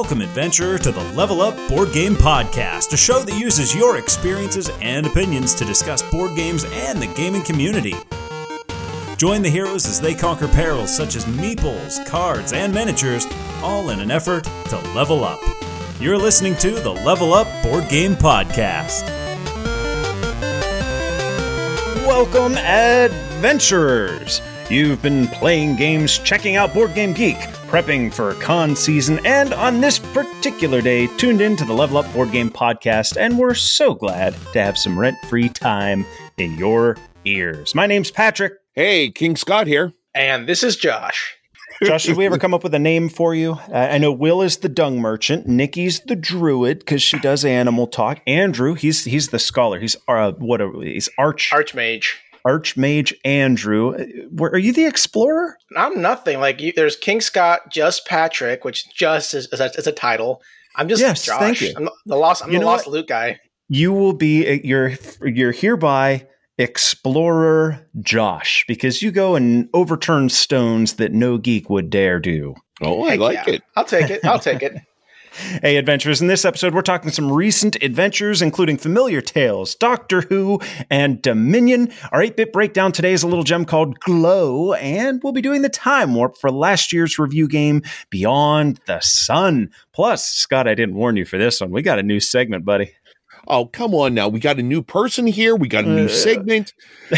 Welcome, adventurer, to the Level Up Board Game Podcast, a show that uses your experiences and opinions to discuss board games and the gaming community. Join the heroes as they conquer perils such as meeples, cards, and miniatures, all in an effort to level up. You're listening to the Level Up Board Game Podcast. Welcome, adventurers! You've been playing games, checking out Board Game Geek, prepping for con season, and on this particular day, tuned in to the Level Up Board Game Podcast, and we're so glad to have some rent free time in your ears. My name's Patrick. Hey, King Scott here. And this is Josh. Josh, did we ever come up with a name for you? Uh, I know Will is the dung merchant. Nikki's the druid because she does animal talk. Andrew, he's he's the scholar. He's uh, what? Are, he's arch Archmage. Archmage. Andrew, Uh, were- are you the explorer? I'm nothing. Like you, there's King Scott, just Patrick, which just is, is, a, is a title. I'm just Yes, Josh. thank you. I'm the- the lost. I'm You the lost what? loot guy. You will be uh, you're you're hereby explorer Josh because you go and overturn stones that no geek would dare do. Oh, I Heck like yeah. it. I'll take it. I'll take it. Hey, adventurers, in this episode, we're talking some recent adventures, including Familiar Tales, Doctor Who, and Dominion. Our 8 bit breakdown today is a little gem called Glow, and we'll be doing the time warp for last year's review game, Beyond the Sun. Plus, Scott, I didn't warn you for this one. We got a new segment, buddy. Oh, come on now. We got a new person here. We got a new Uh, segment,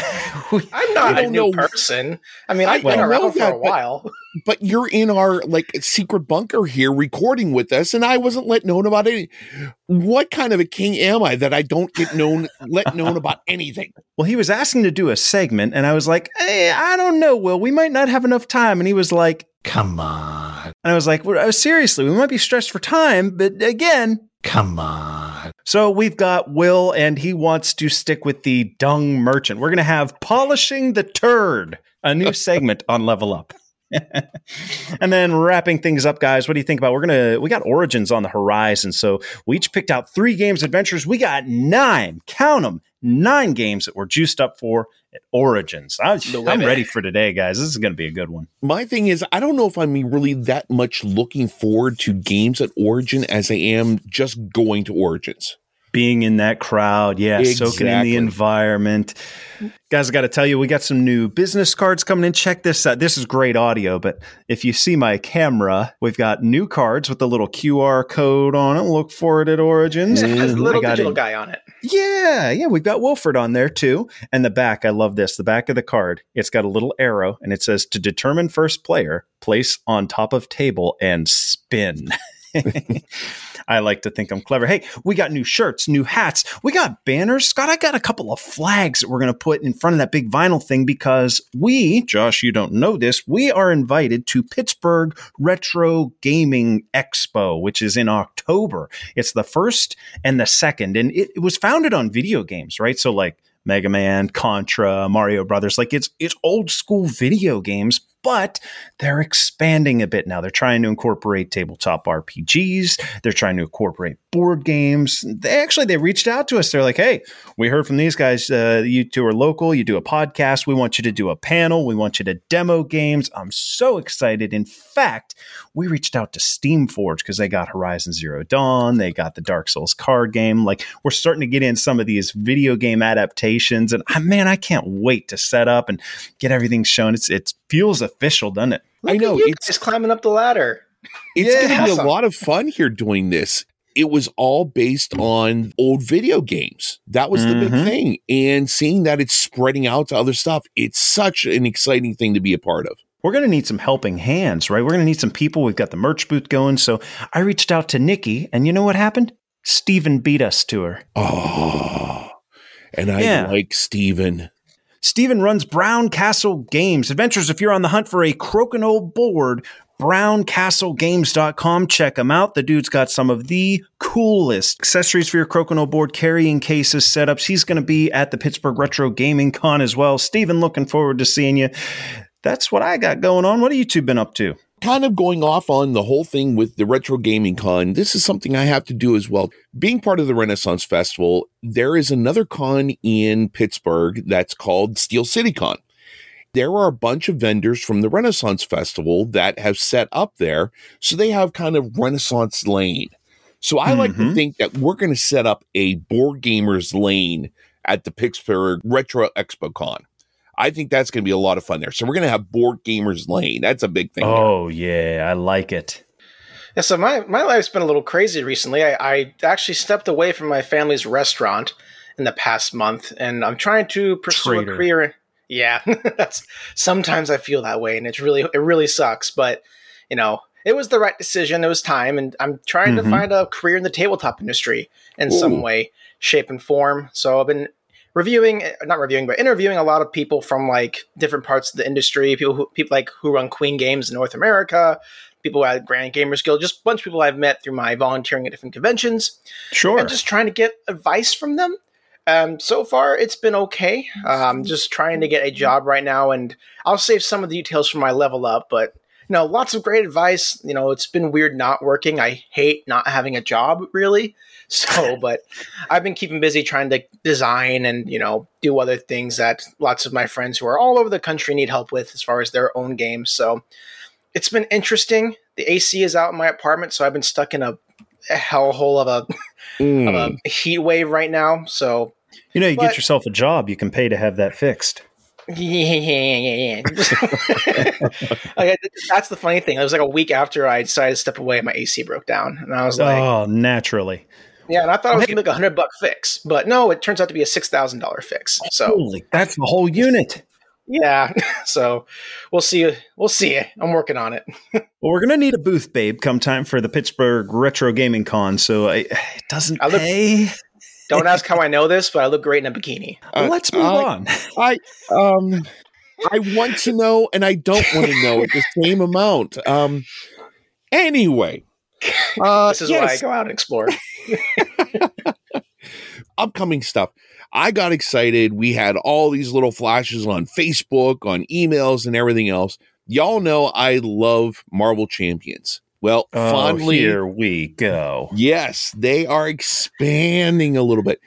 I'm not a new know. person. I mean, I've I been know around for a while. but you're in our like secret bunker here recording with us, and I wasn't let known about any. What kind of a king am I that I don't get known let known about anything? Well, he was asking to do a segment, and I was like, hey, I don't know, Will. We might not have enough time. And he was like, Come on. and I was like, well, uh, seriously, we might be stressed for time, but again, Come on. So we've got Will, and he wants to stick with the dung merchant. We're going to have polishing the turd, a new segment on Level Up. and then wrapping things up, guys. What do you think about? We're gonna we got Origins on the horizon, so we each picked out three games adventures. We got nine, count them, nine games that we're juiced up for at Origins. I, I'm ready for today, guys. This is going to be a good one. My thing is, I don't know if I'm really that much looking forward to games at Origin as I am just going to Origins. Being in that crowd, yeah, soaking in the environment. Guys, I got to tell you, we got some new business cards coming in. Check this out. This is great audio, but if you see my camera, we've got new cards with the little QR code on it. Look for it at Origins. It has a little digital it. guy on it. Yeah, yeah, we've got Wilford on there too. And the back, I love this. The back of the card, it's got a little arrow and it says to determine first player, place on top of table and spin. I like to think I'm clever. Hey, we got new shirts, new hats, we got banners. Scott, I got a couple of flags that we're going to put in front of that big vinyl thing because we, Josh, you don't know this, we are invited to Pittsburgh Retro Gaming Expo, which is in October. It's the first and the second, and it, it was founded on video games, right? So, like, Mega Man, Contra, Mario Brothers. Like it's it's old school video games, but they're expanding a bit now. They're trying to incorporate tabletop RPGs. They're trying to incorporate board games. They actually they reached out to us. They're like, "Hey, we heard from these guys. Uh, you two are local. You do a podcast. We want you to do a panel. We want you to demo games." I'm so excited. In fact, we reached out to Steamforge because they got Horizon Zero Dawn. They got the Dark Souls card game. Like we're starting to get in some of these video game adaptations, and man, I can't wait to set up and get everything shown. It's it feels official, doesn't it? I know at you it's guys climbing up the ladder. it's Yeah. going to be a lot of fun here doing this. It was all based on old video games. That was the big Mhm. thing. And seeing that it's spreading out to other stuff, it's such an exciting thing to be a part of. We're going to need some helping hands, right? We're going to need some people. We've got the merch booth going. So I reached out to Nikki, and you know what happened? Steven beat us to her. Oh, and I Yeah. like Steven. Steven runs Brown Castle Games. Adventures, if you're on the hunt for a Crokinole board, browncastlegames.com. Check him out. The dude's got some of the coolest accessories for your Crokinole board, carrying cases, setups. He's going to be at the Pittsburgh Retro Gaming Con as well. Steven, looking forward to seeing you. That's what I got going on. What have you two been up to? Kind of going off on the whole thing with the Retro Gaming Con, this is something I have to do as well. Being part of the Renaissance Festival, there is another con in Pittsburgh that's called Steel City Con. there are a bunch of vendors from the Renaissance Festival that have set up there. So they have kind of Renaissance lane. So I like to Mhm. think that we're going to set up a board gamers lane at the Pittsburgh Retro Expo Con. I think that's going to be a lot of fun there. So we're going to have board gamers lane. That's a big thing. there. Oh yeah, I like it. Yeah, so my, my life's been a little crazy recently. I, I actually stepped away from my family's restaurant in the past month, and I'm trying to pursue Traitor. a career. Yeah, that's sometimes I feel that way, and it's really it really sucks. But you know, it was the right decision. It was time, and I'm trying Mhm. to find a career in the tabletop industry in some way, shape, and form. So I've been reviewing, not reviewing, but interviewing a lot of people from like different parts of the industry. People who people like who run Queen Games in North America, people at Grand Gamers Guild, just a bunch of people I've met through my volunteering at different conventions, Sure. and just trying to get advice from them. Um, so far, it's been okay. Um, just trying to get a job right now, and I'll save some of the details for my level up. But know, lots of great advice. You know, it's been weird not working. I hate not having a job, really. So, but I've been keeping busy trying to design and you know do other things that lots of my friends who are all over the country need help with as far as their own games. So it's been interesting. The AC is out in my apartment, so I've been stuck in a, a hellhole of a Mm. of a heat wave right now. So you know, you but- get yourself a job, you can pay to have that fixed. yeah, Okay, that's the funny thing. It was like a week after I decided to step away, my AC broke down, and I was like, oh, naturally. "Yeah." And I thought it was gonna be like a hundred buck fix, but no, it turns out to be a six thousand dollar fix. So Holy, that's the whole unit. yeah, so we'll see. We'll see. I'm working on it. Well, we're gonna need a booth, babe, come time for the Pittsburgh Retro Gaming Con. So I, it doesn't I look- pay. Don't ask how I know this, but I look great in a bikini. Uh, Let's move I- on. I um I want to know and I don't want to know at the same amount. Um anyway. Uh This is why I go out and explore. upcoming stuff. I got excited. We had all these little flashes on Facebook, on emails and everything else. Y'all know I love Marvel Champions. Well, Oh, fondly here we go. Yes, they are expanding a little bit.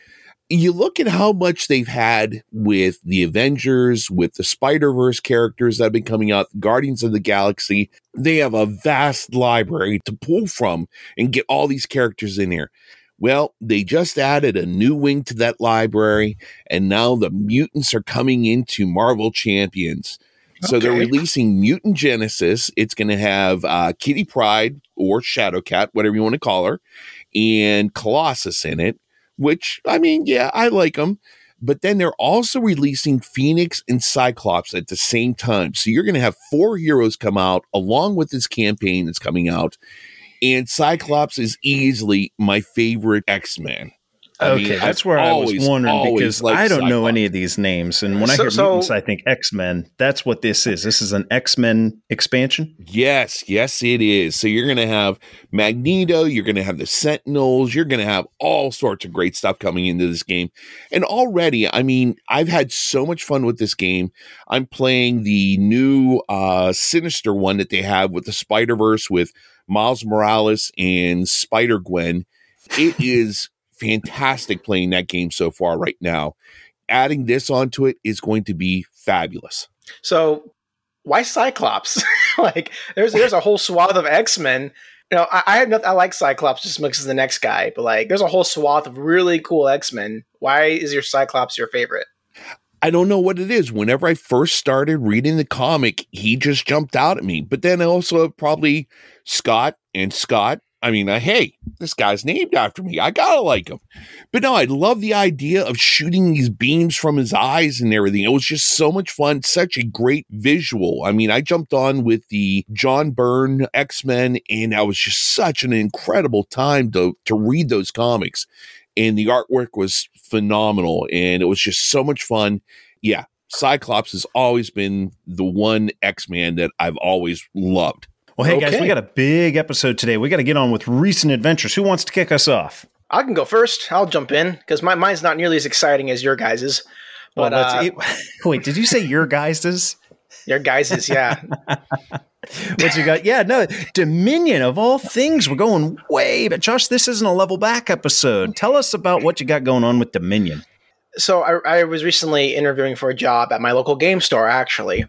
You look at how much they've had with the Avengers, with the Spider Verse characters that have been coming out, Guardians of the Galaxy. They have a vast library to pull from and get all these characters in here. Well, they just added a new wing to that library, and now the mutants are coming into Marvel Champions. So they're releasing Mutant Genesis. It's going to have uh, Kitty Pryde or Shadowcat, whatever you want to call her, and Colossus in it. Which I mean, yeah, I like them. But then they're also releasing Phoenix and Cyclops at the same time. So you're going to have four heroes come out along with this campaign that's coming out. And Cyclops is easily my favorite X Men. I Okay, mean, that's where I was wondering because I don't know any of these names, and when I hear so- mutants, I think X Men. That's what this is. This is an X Men expansion. Yes, yes, it is. So you're going to have Magneto, you're going to have the Sentinels, you're going to have all sorts of great stuff coming into this game. And already, I mean, I've had so much fun with this game. I'm playing the new uh Sinister one that they have with the Spider Verse with Miles Morales and Spider Gwen. It is fantastic playing that game so far right now. Adding this onto it is going to be fabulous. So why Cyclops? like there's there's a whole swath of X Men. You know, I, I have nothing. I like Cyclops just because the next guy, but like there's a whole swath of really cool X Men. Why is your Cyclops your favorite? I don't know what it is. Whenever I first started reading the comic, he just jumped out at me. But then also probably Scott and Scott. I mean, uh, hey, this guy's named after me. I gotta like him. But no, I love the idea of shooting these beams from his eyes and everything. It was just so much fun. Such a great visual. I mean, I jumped on with the John Byrne X Men, and that was just such an incredible time to to read those comics. And the artwork was phenomenal, and it was just so much fun yeah, Cyclops has always been the one X Man that I've always loved. Well, hey guys, we got a big episode today. We got to get on with recent adventures. Who wants to kick us off? I can go first. I'll jump in because my mine's not nearly as exciting as your guys's. But Well, uh, it- wait, did you say your guys's? your guys's, yeah. What you got? Yeah, no, Dominion of all things. We're going way, but Josh, this isn't a level back episode. Tell us about what you got going on with Dominion. So I, I was recently interviewing for a job at my local game store. Actually,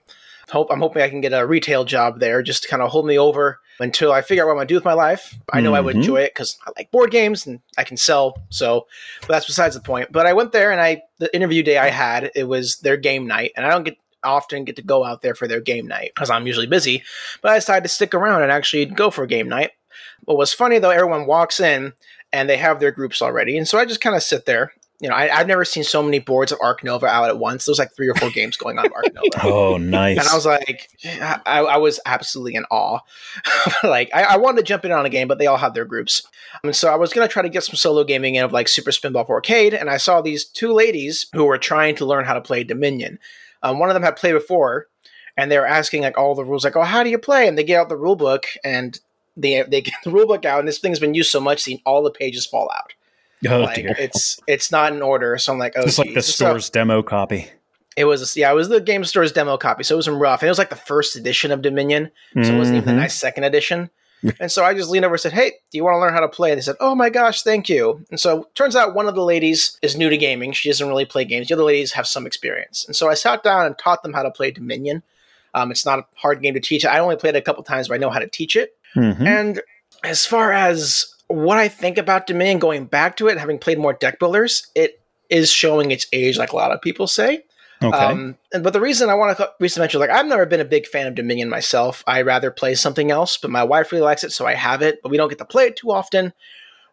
hope I'm hoping I can get a retail job there, just to kind of hold me over until I figure out what I'm gonna do with my life. I know I would Mhm. enjoy it because I like board games and I can sell. So, but that's besides the point. But I went there and I the interview day I had it was their game night, and I don't get often get to go out there for their game night because I'm usually busy. But I decided to stick around and actually go for a game night. What was funny though, everyone walks in and they have their groups already, and so I just kind of sit there. You know, I, I've never seen so many boards of Ark Nova out at once. There's like three or four games going on of Ark Nova. Oh, nice. And I was like, I, I was absolutely in awe. like, I, I wanted to jump in on a game, but they all had their groups. And so I was going to try to get some solo gaming in of like Super Spinball Arcade. And I saw these two ladies who were trying to learn how to play Dominion. Um, one of them had played before, and they were asking like all the rules, like, oh, how do you play? And they get out the rule book, and they, they get the rule book out, and this thing's been used so much, seeing all the pages fall out. Oh, like, dear. it's it's not in order. So I'm like, oh, It's like the geez. So- store's demo copy. it was yeah, it was the game store's demo copy, so it was rough. And it was like the first edition of Dominion, so it wasn't even the Mhm. nice second edition. and so I just leaned over and said, "Hey, do you want to learn how to play?" And they said, "Oh my gosh, thank you." And so turns out one of the ladies is new to gaming; she doesn't really play games. The other ladies have some experience, and so I sat down and taught them how to play Dominion. Um, it's not a hard game to teach. I only played it a couple times, but I know how to teach it. Mhm. And as far as what I think about Dominion, going back to it, having played more deck builders, it is showing its age, like a lot of people say. Okay. Um, and, but the reason I want to recently mention, like, I've never been a big fan of Dominion myself. I rather play something else, but my wife really likes it, so I have it. But we don't get to play it too often.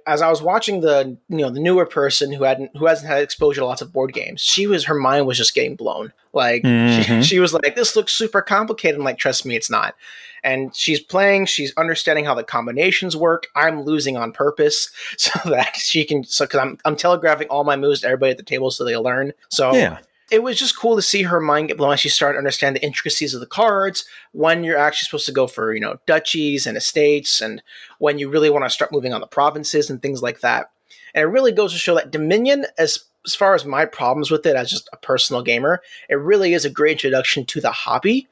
As I was watching the, you know, the newer person who hadn't, who hasn't had exposure to lots of board games, she was, her mind was just getting blown. Like, she, Mhm. she was like, "This looks super complicated." I'm like, "Trust me, it's not." And she's playing, she's understanding how the combinations work. I'm losing on purpose so that she can, so because I'm, I'm telegraphing all my moves to everybody at the table so they learn. So yeah. It was just cool to see her mind get blown as she started to understand the intricacies of the cards, when you're actually supposed to go for, you know, duchies and estates, and when you really want to start moving on the provinces and things like that. And it really goes to show that Dominion, as as far as my problems with it as just a personal gamer, it really is a great introduction to the hobby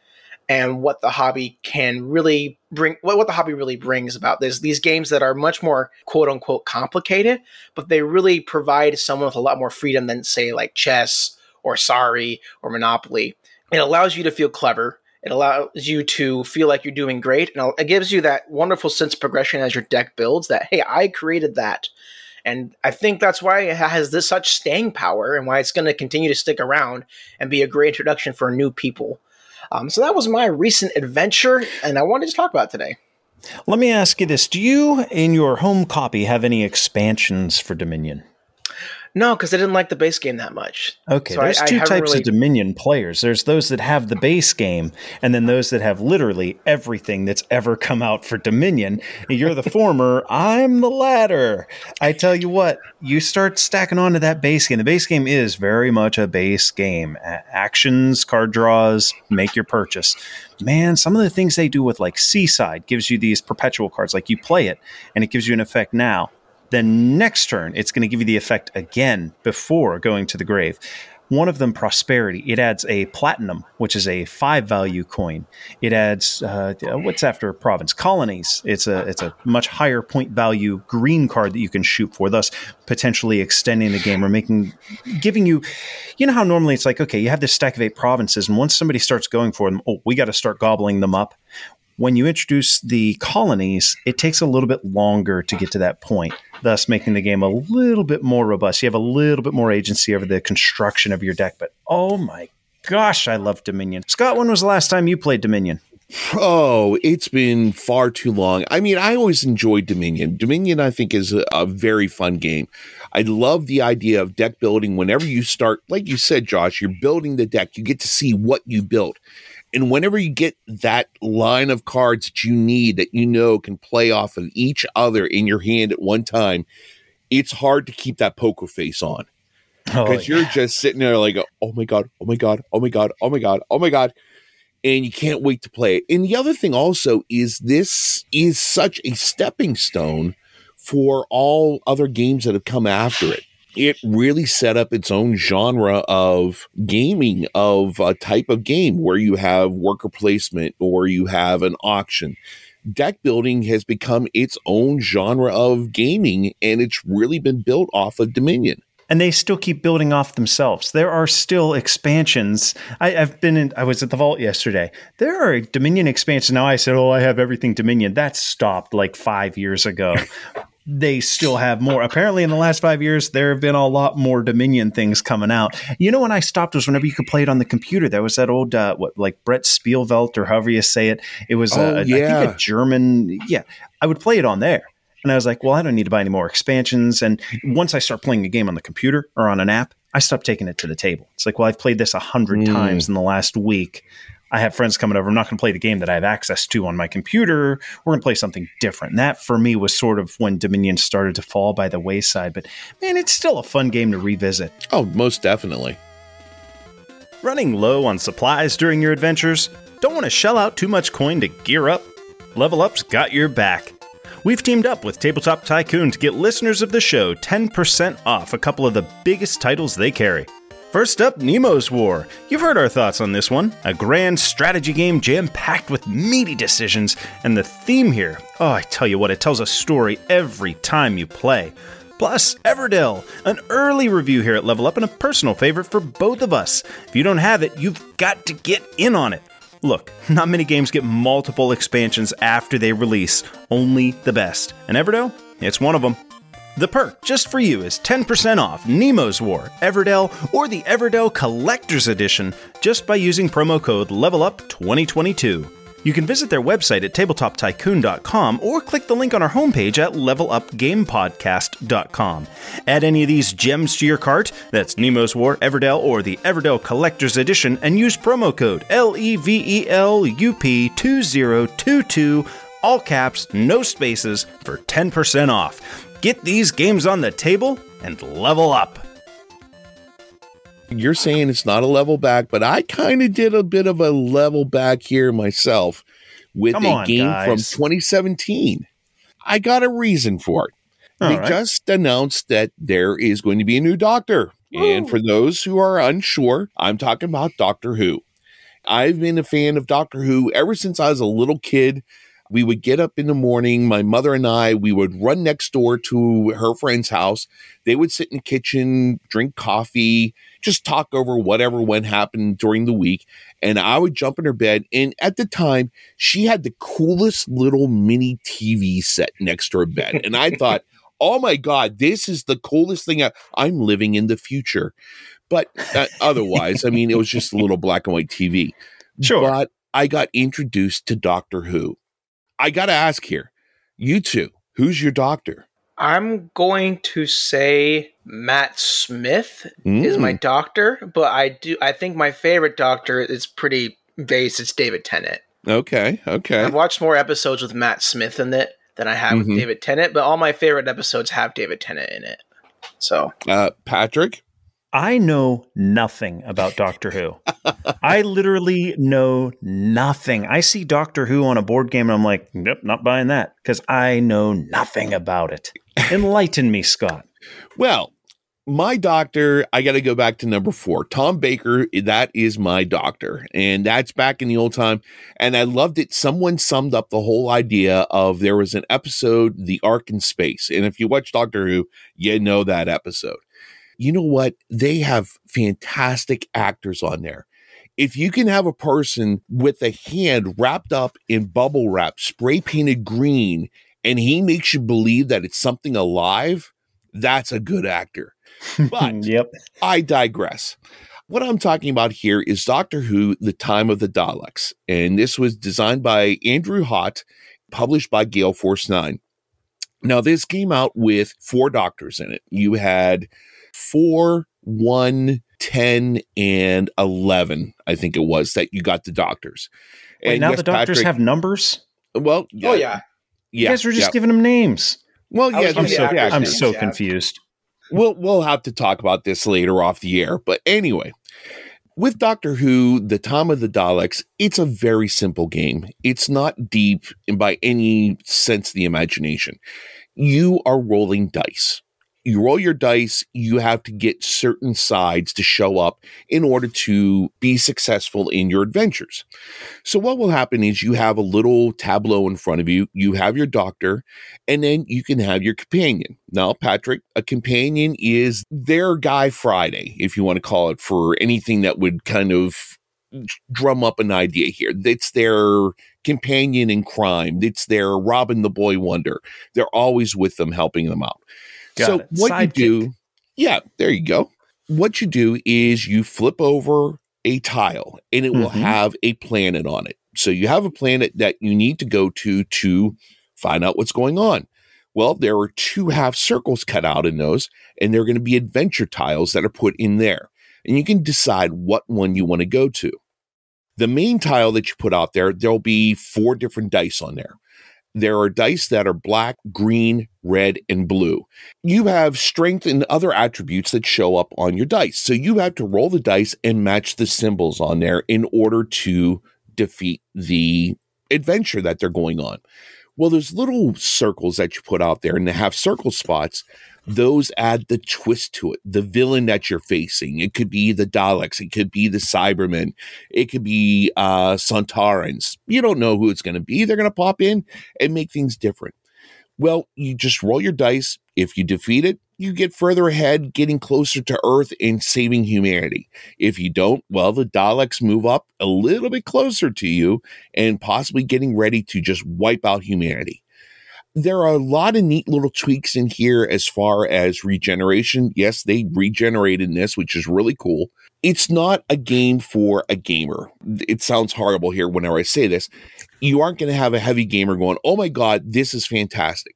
and what the hobby can really bring what, what the hobby really brings about this these games that are much more quote unquote complicated but they really provide someone with a lot more freedom than say like chess or sorry or monopoly. It allows you to feel clever. It allows you to feel like you're doing great and it gives you that wonderful sense of progression as your deck builds that hey i created that. And i think that's why it has this such staying power and why it's going to continue to stick around and be a great introduction for new people. Um, so that was my recent adventure, and I wanted to talk about today. Let me ask you this: Do you, in your home copy, have any expansions for Dominion? No, because I didn't like the base game that much. Okay, So there's I two haven't types really- of Dominion players. There's those that have the base game, and then those that have literally everything that's ever come out for Dominion. You're the former, I'm the latter. I tell you what, you start stacking onto that base game. The base game is very much a base game. Actions, card draws, make your purchase. Man, some of the things they do with like Seaside gives you these perpetual cards. Like you play it, and it gives you an effect now then next turn it's going to give you the effect again before going to the grave. One of them prosperity. It adds a platinum which is a five value coin. It adds uh, what's after province? Colonies. It's a it's a much higher point value green card that you can shoot for thus potentially extending the game or making giving you you know how normally it's like okay you have this stack of eight provinces and once somebody starts going for them oh we got to start gobbling them up. When you introduce the colonies, it takes a little bit longer to get to that point, thus making the game a little bit more robust. You have a little bit more agency over the construction of your deck. But oh my gosh, I love Dominion. Scott, when was the last time you played Dominion? Oh, it's been far too long. I mean, I always enjoyed Dominion. Dominion, I think, is a, a, very fun game. I love the idea of deck building. Whenever you start, like you said, Josh, you're building the deck, you get to see what you built. And whenever you get that line of cards that you need that you know can play off of each other in your hand at one time, it's hard to keep that poker face on Oh, because you're just sitting there like, oh my god, oh my god, oh my god, oh my god, oh my god, and you can't wait to play it. And the other thing also is this is such a stepping stone for all other games that have come after it. It really set up its own genre of gaming, of a type of game where you have worker placement or you have an auction. Deck building has become its own genre of gaming, and it's really been built off of Dominion. and they still keep building off themselves. There are still expansions. I, have been in. I was at the vault yesterday. There are Dominion expansions now. I said, "Oh, I have everything Dominion." That stopped like five years ago. they still have more. Apparently, in the last five years, there have been a lot more Dominion things coming out. You know, when I stopped was whenever you could play it on the computer. There was that old, uh, what, like Brettspielwelt or however you say it. It was, Oh, a, yeah. I think a German. Yeah, I would play it on there. And I was like, well, I don't need to buy any more expansions. And once I start playing a game on the computer or on an app, I stop taking it to the table. It's like, well, I've played this a hundred Mm. times in the last week. I have friends coming over. I'm not going to play the game that I have access to on my computer. We're going to play something different. And that for me was sort of when Dominion started to fall by the wayside. But man, it's still a fun game to revisit. Oh, most definitely. Running low on supplies during your adventures? Don't want to shell out too much coin to gear up? Level Up's got your back. We've teamed up with Tabletop Tycoon to get listeners of the show 10% off a couple of the biggest titles they carry. First up, Nemo's War. You've heard our thoughts on this one. A grand strategy game jam packed with meaty decisions, and the theme here oh, I tell you what, it tells a story every time you play. Plus, Everdell, an early review here at Level Up and a personal favorite for both of us. If you don't have it, you've got to get in on it. Look, not many games get multiple expansions after they release, only the best. And Everdell, it's one of them. The perk just for you is 10% off Nemo's War, Everdell, or the Everdell Collector's Edition just by using promo code LevelUp2022. You can visit their website at tabletoptycoon.com or click the link on our homepage at levelupgamepodcast.com. Add any of these gems to your cart, that's Nemo's War, Everdell, or the Everdell Collector's Edition, and use promo code E LEVELUP2022, all caps, no spaces, for 10% off. Get these games on the table and level up. You're saying it's not a level back, but I kind of did a bit of a level back here myself with Come a on, game from 2017. I got a reason for it. All they right. just announced that there is going to be a new doctor. And for those who are unsure, I'm talking about Doctor Who. I've been a fan of Doctor Who ever since I was a little kid. We would get up in the morning, my mother and I, we would run next door to her friend's house. They would sit in the kitchen, drink coffee, just talk over whatever went happened during the week. And I would jump in her bed. And at the time, she had the coolest little mini TV set next to her bed. And I thought, oh my God, this is the coolest thing. I- I'm living in the future. But uh, otherwise, I mean, it was just a little black and white TV. Sure. But I got introduced to Doctor Who. I got to ask here, you two, who's your doctor? I'm going to say Matt Smith is Mm. my doctor, but I do I think my favorite doctor is pretty base. It's David Tennant. Okay, okay. I've watched more episodes with Matt Smith in it than I have Mhm. with David Tennant, but all my favorite episodes have David Tennant in it. So Uh, Patrick? I know nothing about Doctor Who. I literally know nothing. I see Doctor Who on a board game and I'm like, nope, not buying that because I know nothing about it. Enlighten me, Scott. Well, my doctor, I got to go back to number four. Tom Baker, that is my doctor. And that's back in the old time. And I loved it. Someone summed up the whole idea of there was an episode, The Ark in Space. And if you watch Doctor Who, you know that episode. You know what? They have fantastic actors on there. If you can have a person with a hand wrapped up in bubble wrap, spray painted green, and he makes you believe that it's something alive, that's a good actor. But yep. I digress. What I'm talking about here is Doctor Who, The Time of the Daleks. And this was designed by Andrew Hott, published by Gale Force 9. Now, this came out with four doctors in it. You had four, one, 10, and 11, I think it was, that you got the doctors. Wait, now yes, the doctors Patrick- have numbers? Well, Oh yeah. you yeah. guys were just yeah. giving them names. Well, yeah, I'm giving there's- the so, actors' I'm so confused. we'll we'll have to talk about this later off the air. But anyway, with Doctor Who, the Time of the Daleks, it's a very simple game. It's not deep in by any sense of the imagination. You are rolling dice. You roll your dice, you have to get certain sides to show up in order to be successful in your adventures. So, what will happen is you have a little tableau in front of you, you have your doctor, and then you can have your companion. Now, Patrick, a companion is their Guy Friday, if you want to call it, for anything that would kind of drum up an idea here. It's their companion in crime. It's their Robin the Boy Wonder. They're always with them, helping them out. Got so it. what Sidekick. you do, yeah, there you go. What you do is you flip over a tile, and it will Mhm. have a planet on it. So you have a planet that you need to go to to find out what's going on. Well, there are two half circles cut out in those, and they're going to be adventure tiles that are put in there. And you can decide what one you want to go to. The main tile that you put out there, there'll be four different dice on there. There are dice that are black, green, red, and blue. You have strength and other attributes that show up on your dice. So you have to roll the dice and match the symbols on there in order to defeat the adventure that they're going on. Well, there's little circles that you put out there and they have circle spots. Those add the twist to it. The villain that you're facing. It could be the Daleks. It could be the Cybermen. It could be uh Sontarans. You don't know who it's going to be. They're going to pop in and make things different. Well, you just roll your dice. If you defeat it, you get further ahead, getting closer to Earth and saving humanity. If you don't, well, the Daleks move up a little bit closer to you and possibly getting ready to just wipe out humanity. There are a lot of neat little tweaks in here as far as regeneration. Yes, they regenerated in this, which is really cool. It's not a game for a gamer. It sounds horrible here whenever I say this. You aren't going to have a heavy gamer going, oh my God, this is fantastic.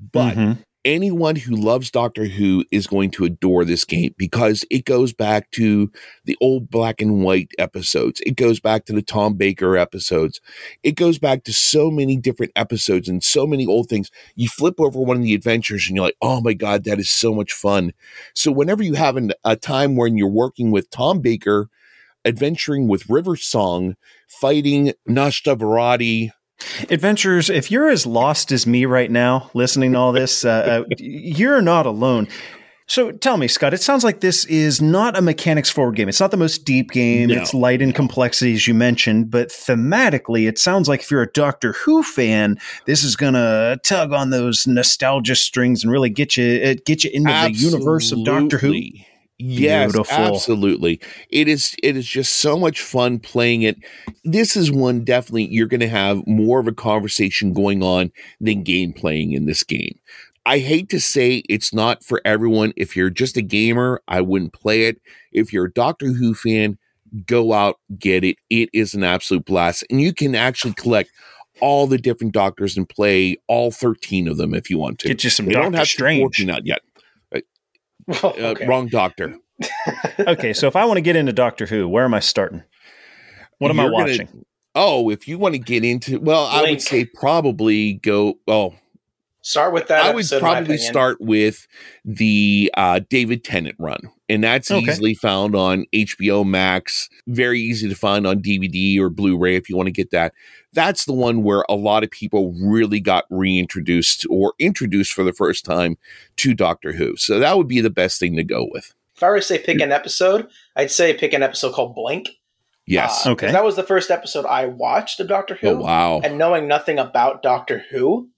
But Mhm. Anyone who loves Doctor Who is going to adore this game because it goes back to the old black and white episodes. It goes back to the Tom Baker episodes. It goes back to so many different episodes and so many old things. You flip over one of the adventures and you're like, oh my God, that is so much fun. So whenever you have an, a time when you're working with Tom Baker, adventuring with River Song, fighting Nashta Adventurers, if you're as lost as me right now, listening to all this, uh, uh, you're not alone. So tell me, Scott, it sounds like this is not a mechanics forward game. It's not the most deep game. No. It's light in complexity, as you mentioned, but thematically, it sounds like if you're a Doctor Who fan, this is going to tug on those nostalgia strings and really get you uh, get you into the universe of Doctor Who. Yes, Beautiful. absolutely. It is it is just so much fun playing it. This is one definitely you're going to have more of a conversation going on than game playing in this game. I hate to say it's not for everyone. If you're just a gamer, I wouldn't play it. If you're a Doctor Who fan, go out, get it. It is an absolute blast. And you can actually collect all the different doctors and play all 13 of them if you want to. Get you some They don't have Strange. 14 out yet. Well, Uh. Wrong doctor. okay, so if I want to get into Doctor Who, where am I starting? What am I You're gonna- watching? Oh, if you want to get into, well, I would say probably go. Oh, Start with that. I would episode, in my probably start with the uh, David Tennant run, and that's Okay. easily found on HBO Max. Very easy to find on DVD or Blu-ray if you want to get that. That's the one where a lot of people really got reintroduced or introduced for the first time to Doctor Who. So that would be the best thing to go with. If I were to say pick an episode, I'd say pick an episode called Blink. Yes. Uh, Okay. 'cause That was the first episode I watched of Doctor Who. oh wow. And knowing nothing about Doctor Who,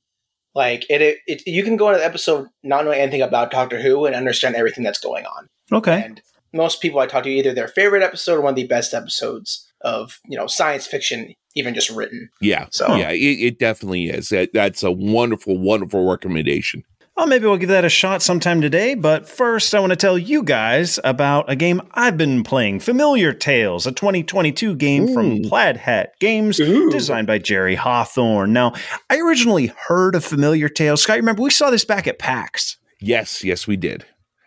like it, it, it, you can go into the episode not knowing anything about Doctor Who and understand everything that's going on. Okay. And most people I talk to, either their favorite episode or one of the best episodes of you know science fiction, even just written. Yeah. So Yeah, it, it definitely is. That, that's a wonderful, wonderful recommendation. Well, maybe we'll give that a shot sometime today, but first I want to tell you guys about a game I've been playing Familiar Tales, a 2022 game from Plaid Hat Games, Ooh. designed by Jerry Hawthorne. Now, I originally heard of Familiar Tales. Scott, remember we saw this back at PAX. Yes, yes, we did.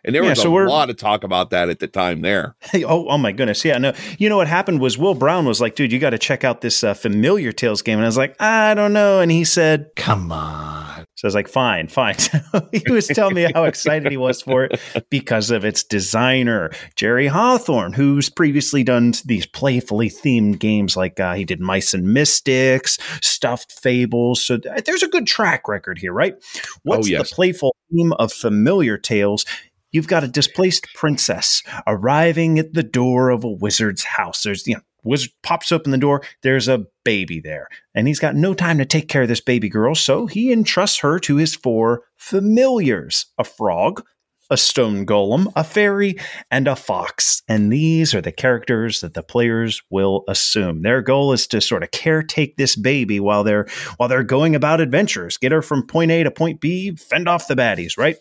And there Yeah, was so a lot of talk about that at the time there. Hey, oh, oh my goodness. Yeah, no. You know what happened was Will Brown was like, dude, you got to check out this uh, Familiar Tales game. And I was like, I don't know. And he said, Come on. So I was like, fine, fine. he was telling me how excited he was for it because of its designer, Jerry Hawthorne, who's previously done these playfully themed games like uh, he did Mice and Mystics, Stuffed Fables. So there's a good track record here, right? What's yes. the playful theme of familiar tales? You've got a displaced princess arriving at the door of a wizard's house. There's, you know, wizard pops open the door. There's a baby there, and he's got no time to take care of this baby girl. So he entrusts her to his four familiars a frog, a stone golem, a fairy, and a fox. And these are the characters that the players will assume. Their goal is to sort of caretake this baby while they're while they're going about adventures, get her from point A to point B, fend off the baddies, right?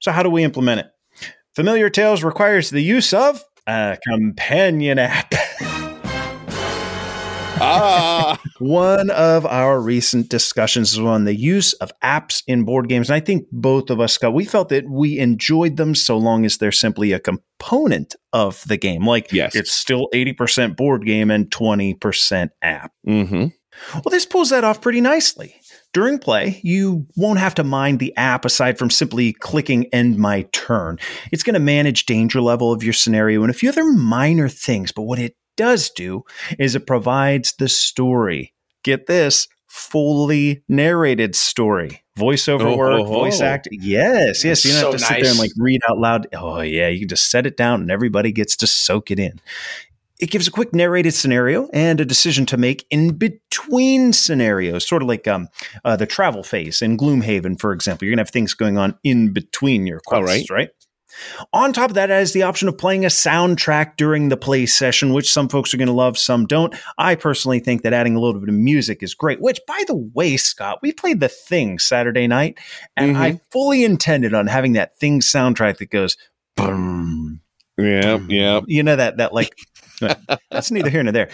So how do we implement it? Familiar Tales requires the use of a companion app. ah, One of our recent discussions was on the use of apps in board games. And I think both of us, Scott, we felt that we enjoyed them so long as they're simply a component of the game. Like Yes. it's still 80% board game and 20% app. mm-hmm. Well, this pulls that off pretty nicely. During play, you won't have to mind the app aside from simply clicking end my turn. It's going to manage danger level of your scenario and a few other minor things, but what it does do is it provides the story. Get this, fully narrated story. Voiceover Oh, work, ho. voice oh. act. Yes, yes. You don't So have to sit there and like read out loud. Oh yeah, you can just set it down and everybody gets to soak it in. It gives a quick narrated scenario and a decision to make in between scenarios, sort of like um, uh, the travel phase in Gloomhaven, for example. You're going to have things going on in between your quests, right? On top of that, it has the option of playing a soundtrack during the play session, which some folks are going to love, some don't. I personally think that adding a little bit of music is great, which, by the way, Scott, we played The Thing Saturday night, and I fully intended on having that Thing soundtrack that goes, boom, Yeah, yeah. you know that that like that's neither here nor there.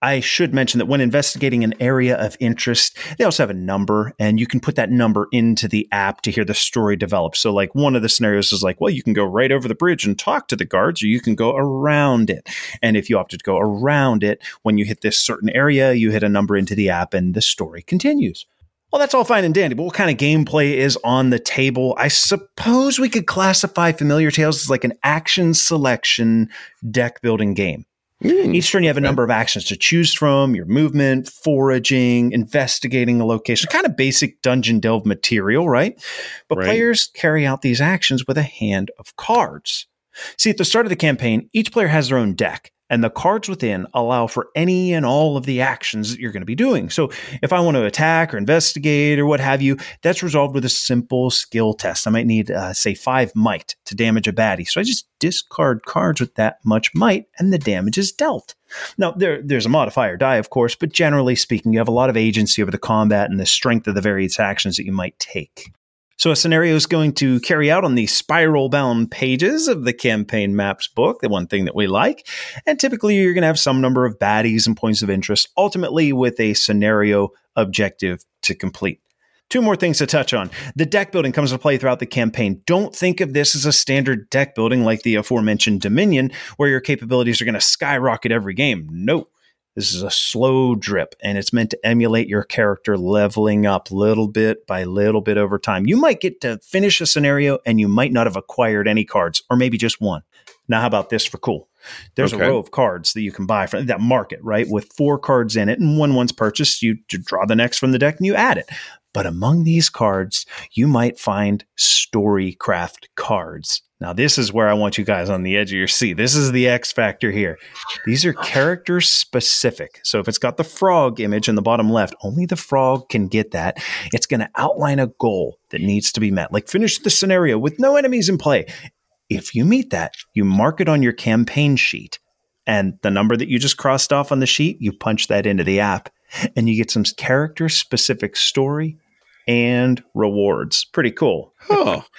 I should mention that when investigating an area of interest, they also have a number, and you can put that number into the app to hear the story develop. So, like one of the scenarios is like, well, you can go right over the bridge and talk to the guards, or you can go around it. And if you opted to go around it, when you hit this certain area, you hit a number into the app, and the story continues. Well, that's all fine and dandy, but what kind of gameplay is on the table? I suppose we could classify Familiar Tales as like an action selection deck building game. Mm. Each turn, you have a number of actions to choose from your movement, foraging, investigating a location, kind of basic dungeon delve material, right? But Right. players carry out these actions with a hand of cards. See, at the start of the campaign, each player has their own deck, and the cards within allow for any and all of the actions that you're going to be doing. So, if I want to attack or investigate or what have you, that's resolved with a simple skill test. I might need, uh, say, five might to damage a baddie. So, I just discard cards with that much might, and the damage is dealt. Now, there, there's a modifier die, of course, but generally speaking, you have a lot of agency over the combat and the strength of the various actions that you might take. So a scenario is going to carry out on the spiral bound pages of the campaign maps book, the one thing that we like. And typically you're going to have some number of baddies and points of interest, ultimately with a scenario objective to complete. Two more things to touch on. The deck building comes into play throughout the campaign. Don't think of this as a standard deck building like the aforementioned Dominion, where your capabilities are going to skyrocket every game. No. This is a slow drip, and it's meant to emulate your character leveling up little bit by little bit over time. You might get to finish a scenario, and you might not have acquired any cards, or maybe just one. Now, how about this for cool? There's Okay. a row of cards that you can buy from that market, right? With four cards in it, and when one's purchased, you draw the next from the deck and you add it. But among these cards, you might find storycraft cards. Now, this is where I want you guys on the edge of your seat. This is the X factor here. These are character specific. So if it's got the frog image in the bottom left, only the frog can get that. It's going to outline a goal that needs to be met, like finish the scenario with no enemies in play. If you meet that, you mark it on your campaign sheet. And the number that you just crossed off on the sheet, you punch that into the app and you get some character specific story and rewards. Pretty cool. Huh.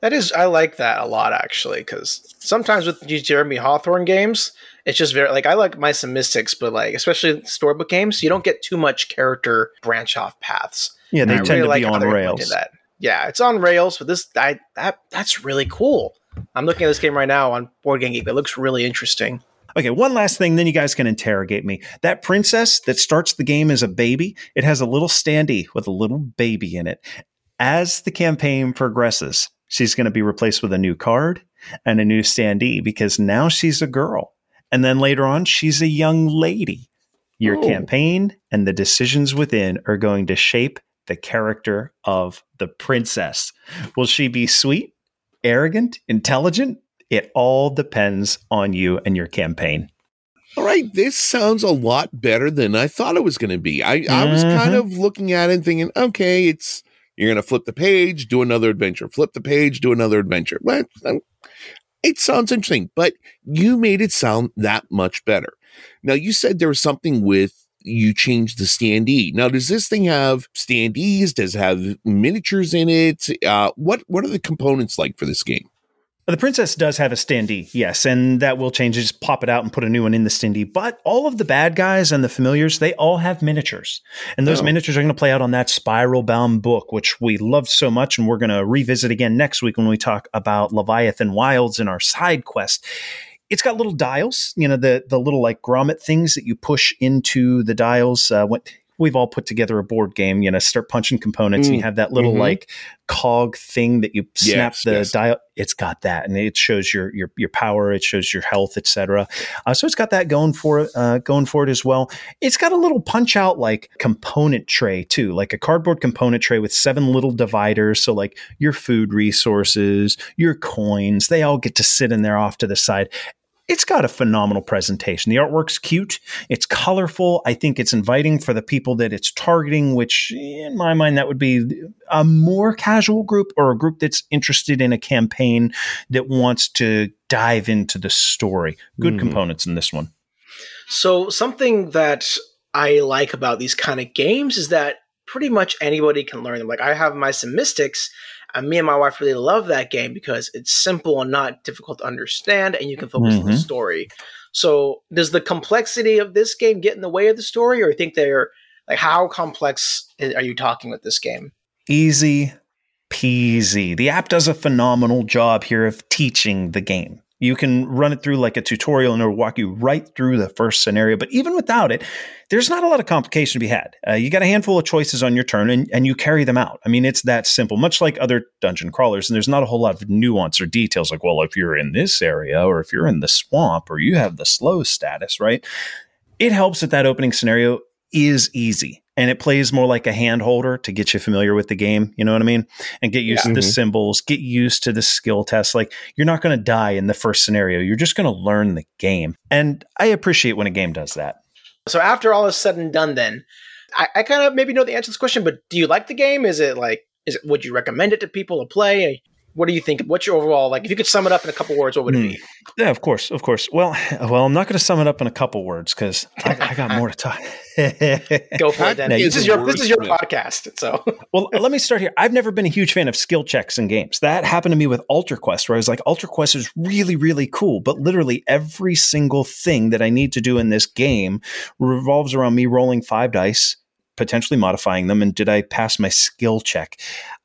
That is, I like that a lot actually, because sometimes with these Jeremy Hawthorne games, it's just very like I like Mice and Mystics, but like especially storybook games, you don't get too much character branch off paths. Yeah, they I tend really to like be how on rails. That. Yeah, it's on rails, but this I that that's really cool. I'm looking at this game right now on Board Game Geek. It looks really interesting. Okay, one last thing, then you guys can interrogate me. That princess that starts the game as a baby, it has a little standee with a little baby in it. as the campaign progresses, she's going to be replaced with a new card and a new standee because now she's a girl. And then later on, she's a young lady. Your Oh. campaign and the decisions within are going to shape the character of the princess. Will she be sweet, arrogant, intelligent? It all depends on you and your campaign. All right, this sounds a lot better than I thought it was going to be. I, I was kind Mhm. of looking at it and thinking, okay, it's you're going to flip the page, do another adventure, flip the page, do another adventure. But um, it sounds interesting, but you made it sound that much better. Now, you said there was something with you changed the standee. Now, does this thing have standees? Does it have miniatures in it? Uh, what what are the components like for this game? The princess does have a standee, yes, and that will change. You Just pop it out and put a new one in the standee. But all of the bad guys and the familiars, they all have miniatures. And those Oh. miniatures are going to play out on that spiral bound book, which we loved so much. And we're going to revisit again next week when we talk about Leviathan Wilds in our side quest. It's got little dials, you know, the the little like grommet things that you push into the dials. Uh, when, we've all put together a board game, you know, start punching components, and Mm. you have that little Mhm. like cog thing that you snap Yes, the yes. dial. It's got that, and it shows your your your power. It shows your health, etc. Uh, so it's got that going for it, uh, going for it as well. It's got a little punch out like component tray too, like a cardboard component tray with seven little dividers. So like your food resources, your coins, they all get to sit in there off to the side. It's got a phenomenal presentation. The artwork's cute. It's colorful. I think it's inviting for the people that it's targeting, which in my mind, that would be a more casual group or a group that's interested in a campaign that wants to dive into the story. Good Mhm. components in this one. So something that I like about these kind of games is that pretty much anybody can learn them. Like I have my Mystics, and me and my wife really love that game because it's simple and not difficult to understand, and you can focus on the Mhm. story. So does the complexity of this game get in the way of the story, or you think they're like how complex are you talking with this game? Easy peasy. The app does a phenomenal job here of teaching the game. You can run it through like a tutorial and it'll walk you right through the first scenario. But even without it, there's not a lot of complication to be had. Uh, you got a handful of choices on your turn and, and you carry them out. I mean, it's that simple, much like other dungeon crawlers. And there's not a whole lot of nuance or details like, well, if you're in this area or if you're in the swamp or you have the slow status, right? It helps that that opening scenario is easy and it plays more like a hand holder to get you familiar with the game. You know what I mean? And get used Yeah. to the Mhm. symbols, get used to the skill tests. Like you're not going to die in the first scenario. You're just going to learn the game. And I appreciate when a game does that. So after all is said and done, then I, I kind of maybe know the answer to this question, but do you like the game? Is it like is it would you recommend it to people to play? What do you think? What's your overall like? If you could sum it up in a couple words, what would it be? Hmm. Yeah, of course, of course. Well, well, I'm not going to sum it up in a couple words because I, I got more to talk. Go for it, then. This is your this is your podcast. So well, let me start here. I've never been a huge fan of skill checks in games. That happened to me with Altar Quest, where I was like, Altar Quest is really, really cool, but literally every single thing that I need to do in this game revolves around me rolling five dice, potentially modifying them, and did I pass my skill check?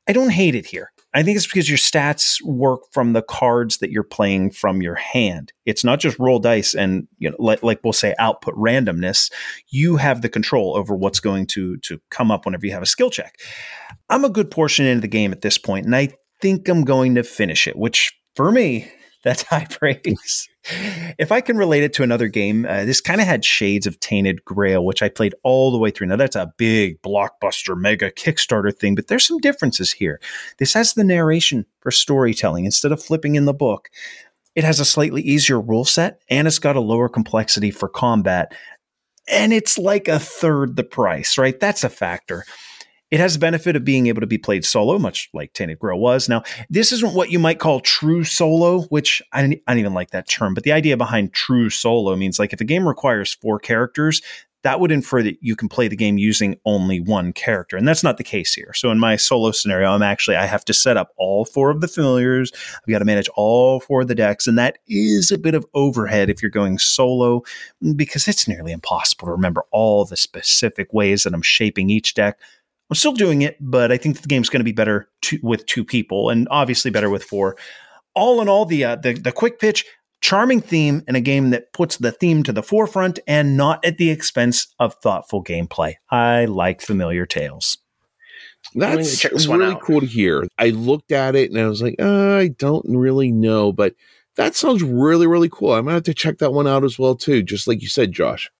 I don't hate it here. I think it's because your stats work from the cards that you're playing from your hand. It's not just roll dice and you know, like, like we'll say, output randomness. You have the control over what's going to to come up whenever you have a skill check. I'm a good portion into the game at this point, and I think I'm going to finish it, which for me, that's high praise. If I can relate it to another game, uh, this kind of had shades of Tainted Grail, which I played all the way through. Now, that's a big blockbuster, mega Kickstarter thing, but there's some differences here. This has the narration for storytelling instead of flipping in the book. It has a slightly easier rule set, and it's got a lower complexity for combat. And it's like a third the price, right? That's a factor. It has the benefit of being able to be played solo, much like Tainted Grail was. Now, this isn't what you might call true solo, which I don't, I don't even like that term, but the idea behind true solo means like if a game requires four characters, that would infer that you can play the game using only one character. And that's not the case here. So in my solo scenario, I'm actually, I have to set up all four of the familiars. I've got to manage all four of the decks. And that is a bit of overhead if you're going solo because it's nearly impossible to remember all the specific ways that I'm shaping each deck. I'm still doing it, but I think the game's going to be better to, with two people, and obviously better with four. All in all, the uh, the the quick pitch, charming theme, and a game that puts the theme to the forefront and not at the expense of thoughtful gameplay. I like familiar tales. That's check this really out. cool to hear. I looked at it and I was like, uh, I don't really know, but that sounds really, really cool. I'm gonna have to check that one out as well too, just like you said, Josh.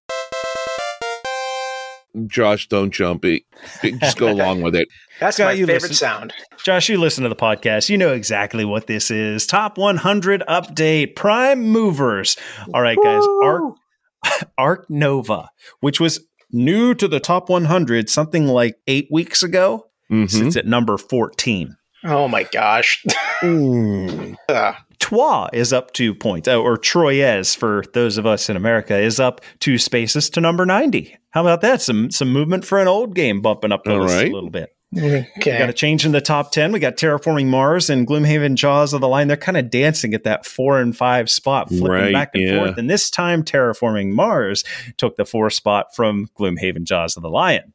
Josh, don't jump it. Just go along with it. That's Scott, my you favorite listen- sound. Josh, you listen to the podcast. You know exactly what this is. Top 100 update, prime movers. All right, guys. Ark, Ark Nova, which was new to the top 100 something like eight weeks ago, Mhm. sits at number 14. Oh my gosh. Mm. Ugh. Trois is up two points, uh, or Troyes for those of us in America is up two spaces to number 90. How about that? Some some movement for an old game bumping up the All list right. a little bit. We got a change in the top 10. We got Terraforming Mars and Gloomhaven Jaws of the Lion. They're kind of dancing at that four and five spot, flipping Right, back and yeah. forth. And this time, Terraforming Mars took the four spot from Gloomhaven Jaws of the Lion.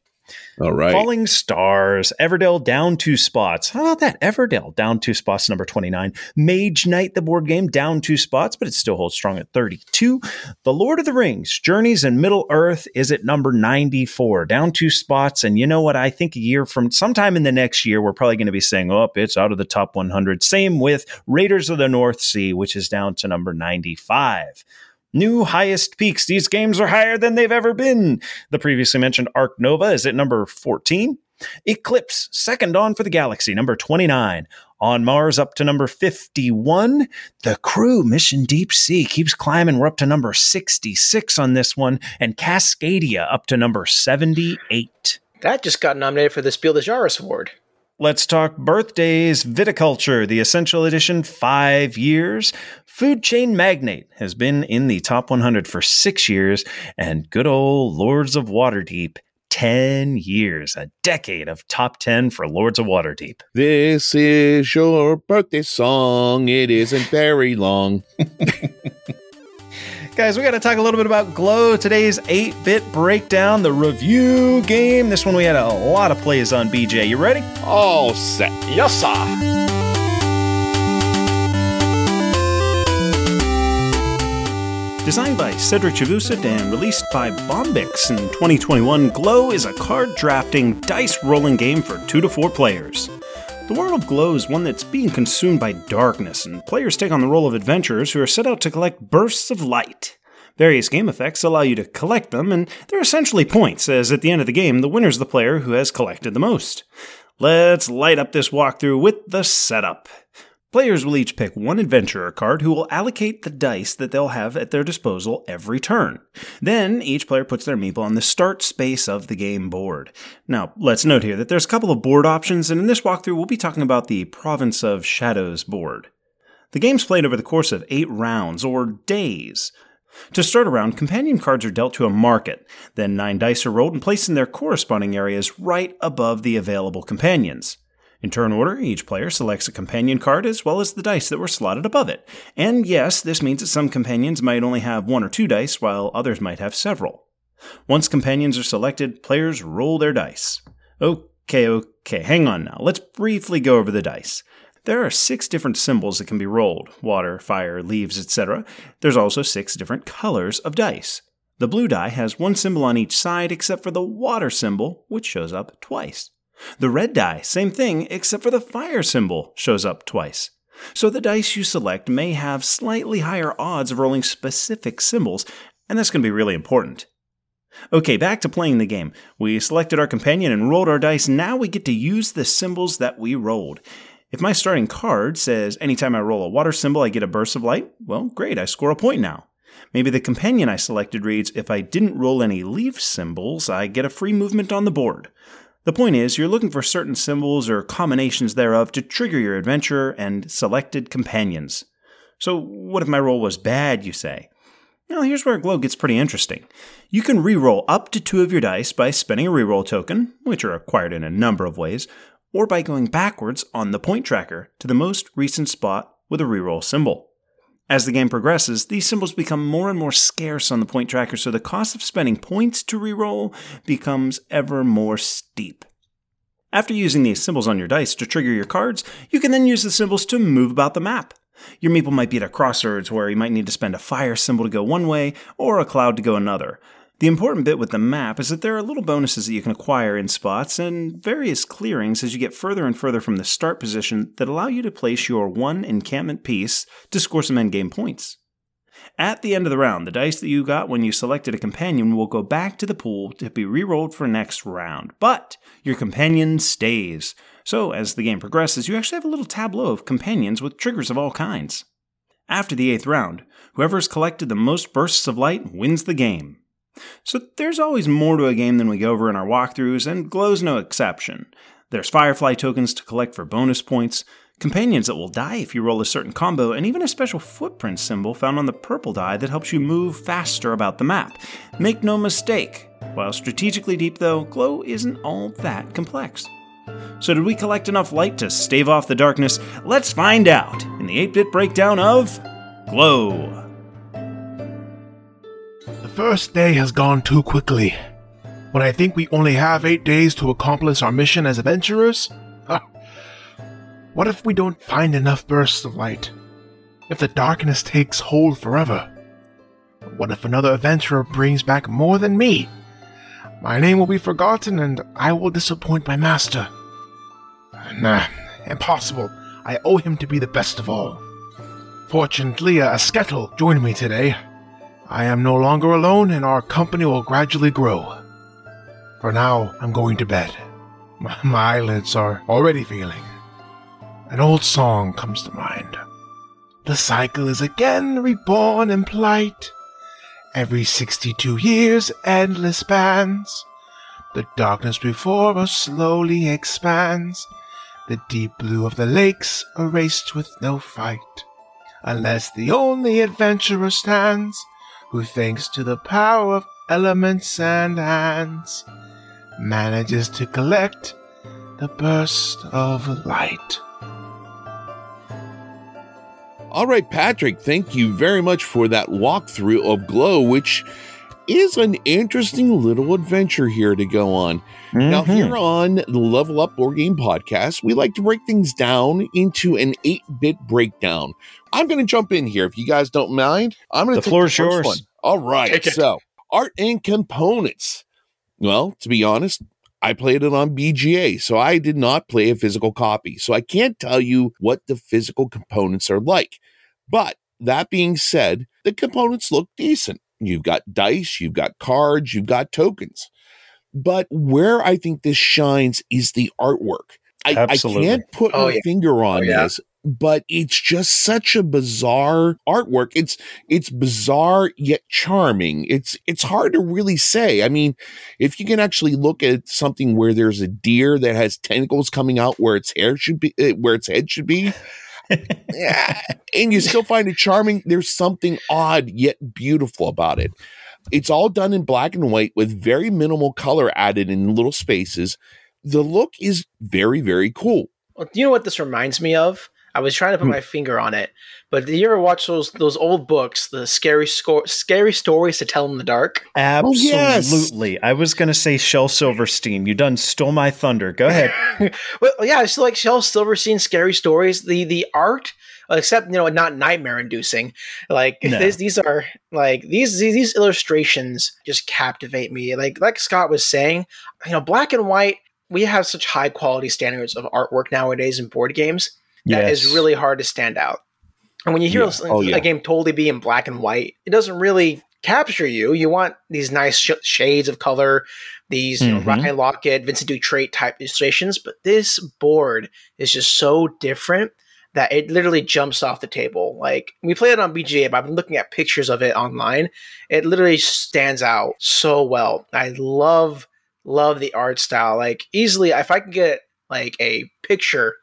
All right. Falling Stars, Everdell down two spots. How about that? Everdell down two spots, number 29. Mage Knight, the board game, down two spots, but it still holds strong at 32. The Lord of the Rings, Journeys in Middle Earth, is at number 94, down two spots. And you know what? I think a year from sometime in the next year, we're probably going to be saying, oh, it's out of the top 100. Same with Raiders of the North Sea, which is down to number 95. New highest peaks. These games are higher than they've ever been. The previously mentioned Ark Nova is at number 14. Eclipse, Second Dawn for the Galaxy, number 29. On Mars, up to number 51. The Crew, Mission Deep Sea, keeps climbing. We're up to number 66 on this one. And Cascadia, up to number 78. That just got nominated for the Spiel des Jahres Award. Let's talk birthdays. Viticulture, the Essential Edition, five years. Food Chain Magnate has been in the top 100 for six years. And good old Lords of Waterdeep, 10 years. A decade of top 10 for Lords of Waterdeep. This is your birthday song. It isn't very long. Guys, we got to talk a little bit about Glow, today's 8 bit breakdown, the review game. This one we had a lot of plays on BGA. You ready? All set. Yes, sir. Designed by Cedric Chaboussit and released by Bombyx in 2021, Glow is a card drafting, dice rolling game for two to four players. The world of Glow is one that's being consumed by darkness, and players take on the role of adventurers who are set out to collect bursts of light. Various game effects allow you to collect them, and they're essentially points, as at the end of the game, the winner's the player who has collected the most. Let's light up this walkthrough with the setup. Players will each pick one adventurer card who will allocate the dice that they'll have at their disposal every turn. Then each player puts their meeple on the start space of the game board. Now, let's note here that there's a couple of board options, and in this walkthrough we'll be talking about the Province of Shadows board. The game's played over the course of eight rounds, or days. To start a round, companion cards are dealt to a market. Then nine dice are rolled and placed in their corresponding areas right above the available companions. In turn order, each player selects a companion card as well as the dice that were slotted above it. And yes, this means that some companions might only have one or two dice, while others might have several. Once companions are selected, players roll their dice. Okay, okay, hang on now. Let's briefly go over the dice. There are six different symbols that can be rolled water, fire, leaves, etc. There's also six different colors of dice. The blue die has one symbol on each side except for the water symbol, which shows up twice. The red die, same thing, except for the fire symbol, shows up twice. So the dice you select may have slightly higher odds of rolling specific symbols, and that's going to be really important. Okay, back to playing the game. We selected our companion and rolled our dice. Now we get to use the symbols that we rolled. If my starting card says anytime I roll a water symbol, I get a burst of light, well, great, I score a point now. Maybe the companion I selected reads if I didn't roll any leaf symbols, I get a free movement on the board. The point is, you're looking for certain symbols or combinations thereof to trigger your adventure and selected companions. So, what if my roll was bad, you say? Well, here's where Glow gets pretty interesting. You can reroll up to two of your dice by spending a reroll token, which are acquired in a number of ways, or by going backwards on the point tracker to the most recent spot with a reroll symbol. As the game progresses, these symbols become more and more scarce on the point tracker, so the cost of spending points to reroll becomes ever more steep. After using these symbols on your dice to trigger your cards, you can then use the symbols to move about the map. Your meeple might be at a crossroads where you might need to spend a fire symbol to go one way or a cloud to go another. The important bit with the map is that there are little bonuses that you can acquire in spots and various clearings as you get further and further from the start position that allow you to place your one encampment piece to score some endgame points. At the end of the round, the dice that you got when you selected a companion will go back to the pool to be re-rolled for next round, but your companion stays. So, as the game progresses, you actually have a little tableau of companions with triggers of all kinds. After the eighth round, whoever has collected the most bursts of light wins the game. So there's always more to a game than we go over in our walkthroughs, and Glow's no exception. There's Firefly tokens to collect for bonus points, companions that will die if you roll a certain combo, and even a special footprint symbol found on the purple die that helps you move faster about the map. Make no mistake, while strategically deep though, Glow isn't all that complex. So, did we collect enough light to stave off the darkness? Let's find out in the 8 bit breakdown of Glow. First day has gone too quickly. When I think we only have eight days to accomplish our mission as adventurers? What if we don't find enough bursts of light? If the darkness takes hold forever? What if another adventurer brings back more than me? My name will be forgotten and I will disappoint my master. Nah, impossible. I owe him to be the best of all. Fortunately, a skettle joined me today. I am no longer alone and our company will gradually grow. For now, I'm going to bed. My, my eyelids are already feeling. An old song comes to mind. The cycle is again reborn in plight. Every 62 years, endless spans. The darkness before us slowly expands. The deep blue of the lakes erased with no fight. Unless the only adventurer stands, who thanks to the power of elements and hands, manages to collect the burst of light. All right, Patrick, thank you very much for that walkthrough of Glow, which is an interesting little adventure here to go on. Now, Mhm. here on the Level Up Board Game Podcast, we like to break things down into an 8 bit breakdown. I'm going to jump in here if you guys don't mind. I'm going to The floor is yours. All right. So, art and components. Well, to be honest, I played it on BGA, so I did not play a physical copy. So I can't tell you what the physical components are like. But that being said, the components look decent. You've got dice, you've got cards, you've got tokens. But where I think this shines is the artwork. I, I can't put Oh, my yeah. finger on Oh, yeah. this, but it's just such a bizarre artwork. It's it's bizarre yet charming. It's it's hard to really say. I mean, if you can actually look at something where there's a deer that has tentacles coming out where its hair should be, uh, where its head should be, yeah, and you still find it charming, there's something odd yet beautiful about it. It's all done in black and white with very minimal color added in little spaces. The look is very, very cool. Do you know what this reminds me of? I was trying to put Hmm. my finger on it, but did you ever watch those those old books, the scary sco- scary stories to tell in the dark? yes. Absolutely. I was going to say Shel Silverstein. You done stole my thunder. Go ahead. well, yeah, I still like Shel Silverstein scary stories. The the art, except you know, not nightmare inducing. Like No. these, these are like these these these illustrations just captivate me. Like like Scott was saying, you know, black and white. We have such high quality standards of artwork nowadays in board games that is Yes. really hard to stand out. And when you hear Yeah. a, Oh, yeah. a game totally be in black and white, it doesn't really capture you. You want these nice sh- shades of color, these you know, Mhm. Ryan Laukat, Vincent Dutrait type illustrations. But this board is just so different that it literally jumps off the table. Like we play it on BGA, but I've been looking at pictures of it online. It literally stands out so well. I love love the art style. Like easily, if I could get like a picture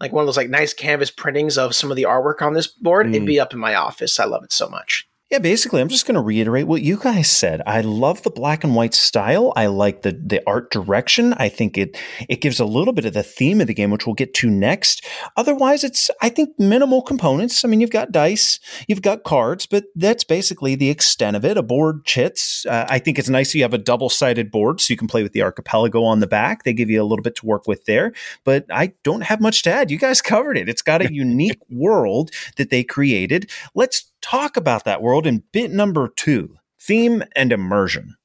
like one of those like nice canvas printings of some of the artwork on this board, it'd Mm. be up in my office. I love it so much. Yeah, basically, I'm just going to reiterate what you guys said. I love the black and white style. I like the the art direction. I think it it gives a little bit of the theme of the game, which we'll get to next. Otherwise, it's I think minimal components. I mean, you've got dice, you've got cards, but that's basically the extent of it. A board chits. Uh, I think it's nice you have a double sided board, so you can play with the archipelago on the back. They give you a little bit to work with there. But I don't have much to add. You guys covered it. It's got a unique world that they created. Let's talk about that world in bit number two theme and immersion.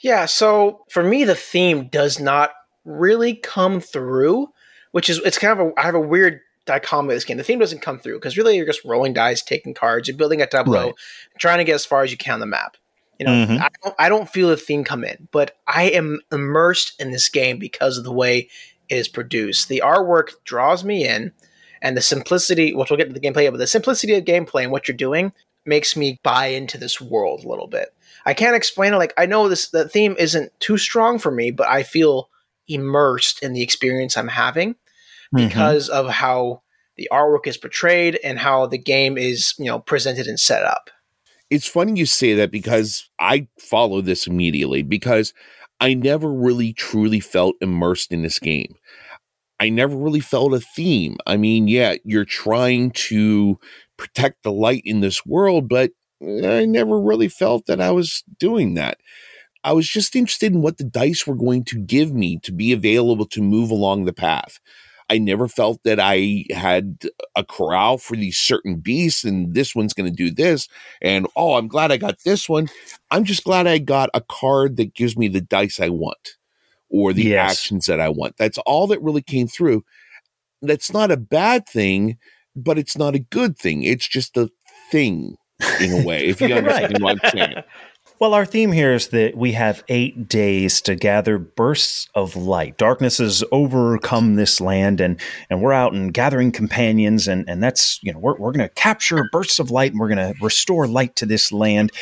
Yeah, so for me, the theme does not really come through, which is it's kind of a I have a weird dichotomy of this game. The theme doesn't come through because really you're just rolling dice, taking cards, you're building a tableau, Right. trying to get as far as you can on the map. You know, Mhm. I, don't, I don't feel the theme come in, but I am immersed in this game because of the way it is produced. The artwork draws me in, and the simplicity, which we'll get to the gameplay, but the simplicity of gameplay and what you're doing makes me buy into this world a little bit. I can't explain it. Like I know this, the theme isn't too strong for me, but I feel immersed in the experience I'm having Mm-hmm. because of how the artwork is portrayed and how the game is, you know, presented and set up. It's funny you say that because I follow this immediately because I never really truly felt immersed in this game. I never really felt a theme. I mean, yeah, you're trying to protect the light in this world, but eh, I never really felt that I was doing that. I was just interested in what the dice were going to give me to be available to move along the path. I never felt that I had a corral for these certain beasts and this one's going to do this. And oh, I'm glad I got this one. I'm just glad I got a card that gives me the dice I want or the Yes. actions that I want. That's all that really came through. That's not a bad thing, but it's not a good thing. It's just a thing in a way, if you Right. understand what I'm saying. Well, our theme here is that we have eight days to gather bursts of light. Darkness has overcome this land, and and we're out and gathering companions, and and that's you know we're we're going to capture bursts of light, and we're going to restore light to this land.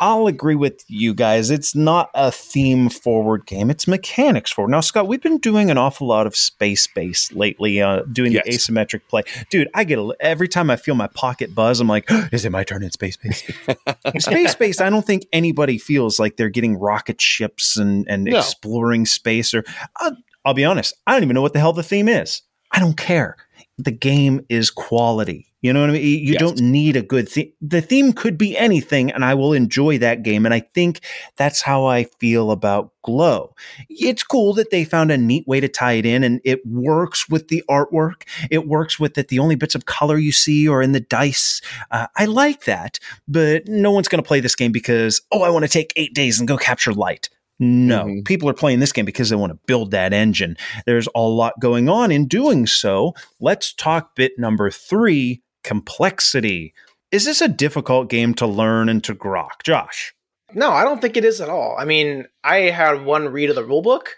I'll agree with you guys. It's not a theme forward game. It's mechanics forward. Now, Scott, we've been doing an awful lot of space based lately, uh, doing the asymmetric play. Dude, I get a, every time I feel my pocket buzz, I'm like, is it my turn in space based? space based, I don't think anybody feels like they're getting rocket ships and, and No. exploring space. Or uh, I'll be honest, I don't even know what the hell the theme is. I don't care. The game is quality. You know what I mean? You Yes. don't need a good theme. The theme could be anything, and I will enjoy that game. And I think that's how I feel about Glow. It's cool that they found a neat way to tie it in, and it works with the artwork. It works with that the only bits of color you see are in the dice. Uh, I like that, but no one's going to play this game because, oh, I want to take eight days and go capture light. No, Mhm. people are playing this game because they want to build that engine. There's a lot going on in doing so. Let's talk bit number three complexity. Is this a difficult game to learn and to grok? Josh. No, I don't think it is at all. I mean, I had one read of the rulebook,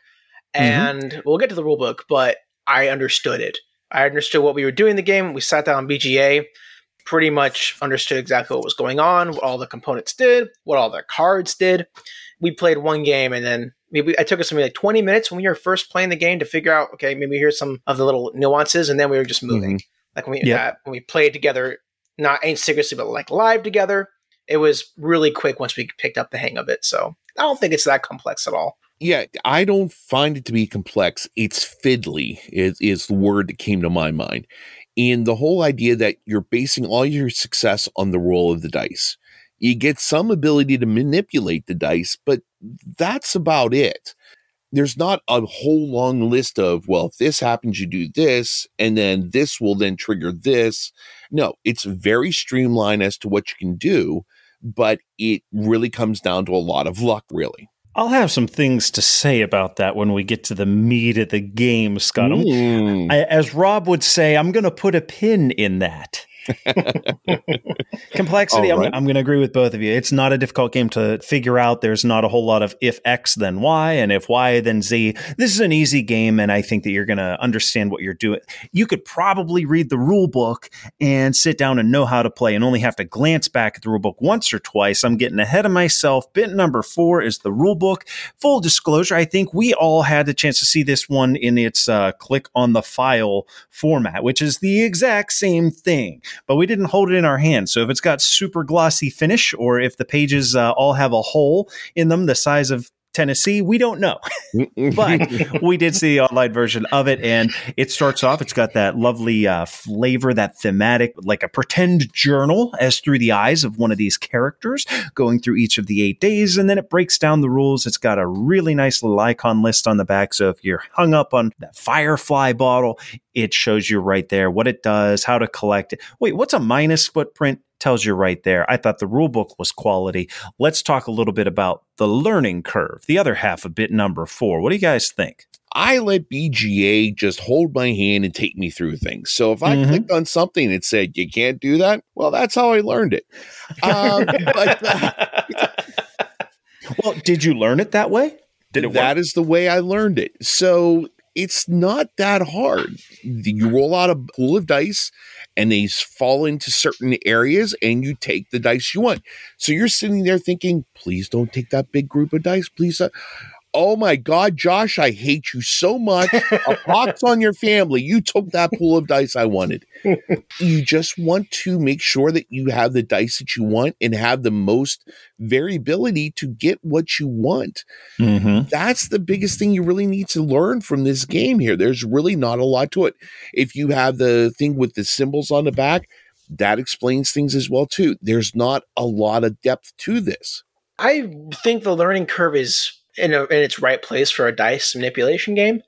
mm-hmm. and we'll get to the rulebook, but I understood it. I understood what we were doing in the game. We sat down on BGA, pretty much understood exactly what was going on, what all the components did, what all the cards did. We played one game, and then maybe I took us maybe like 20 minutes when we were first playing the game to figure out, okay, maybe here's some of the little nuances, and then we were just moving. Mm-hmm. Like when we Yep. uh, when we played together, not asynchronously, but like live together, it was really quick once we picked up the hang of it. So I don't think it's that complex at all. Yeah, I don't find it to be complex. It's fiddly is, is the word that came to my mind. And the whole idea that you're basing all your success on the roll of the dice. You get some ability to manipulate the dice, but that's about it. There's not a whole long list of, well, if this happens, you do this, and then this will then trigger this. No, it's very streamlined as to what you can do, but it really comes down to a lot of luck, really. I'll have some things to say about that when we get to the meat of the game, Scott. Mm. I, as Rob would say, I'm going to put a pin in that. Complexity, All I'm. I'm going to agree with both of you. It's not a difficult game to figure out. There's not a whole lot of if X, then Y, and if Y, then Z. This is an easy game, and I think that you're going to understand what you're doing. You could probably read the rule book and sit down and know how to play and only have to glance back at the rule book once or twice. I'm getting ahead of myself. Bit number four is the rule book. Full disclosure, I think we all had the chance to see this one in its uh, click on the file format, which is the exact same thing, but we didn't hold it in our hands. So if it's got super glossy finish or if the pages uh, all have a hole in them the size of Tennessee, we don't know. but we did see the online version of it, and it starts off. It's got that lovely uh, flavor, that thematic, like a pretend journal, as through the eyes of one of these characters, going through each of the eight days, and then it breaks down the rules. It's got a really nice little icon list on the back. So if you're hung up on that Firefly bottle, it shows you right there what it does, how to collect it. Wait, what's a minus footprint? Tells you right there. I thought the rule book was quality. Let's talk a little bit about the learning curve, the other half of bit number four. What do you guys think? I let BGA just hold my hand and take me through things. So if I Mhm. clicked on something and said you can't do that, well, that's how I learned it. Um, but uh, Well, did you learn it that way? Did it that work? is the way I learned it. So it's not that hard. You roll out a pool of dice and they fall into certain areas and you take the dice you want. So you're sitting there thinking, please don't take that big group of dice. Please. uh, Oh my God, Josh, I hate you so much. A pox on your family. You took that pool of dice I wanted. you just want to make sure that you have the dice that you want and have the most variability to get what you want Mhm. that's the biggest thing you really need to learn from this game here. There's really not a lot to it. If you have the thing with the symbols on the back, that explains things as well too. There's not a lot of depth to this. I think the learning curve is in, a, in its right place for a dice manipulation game.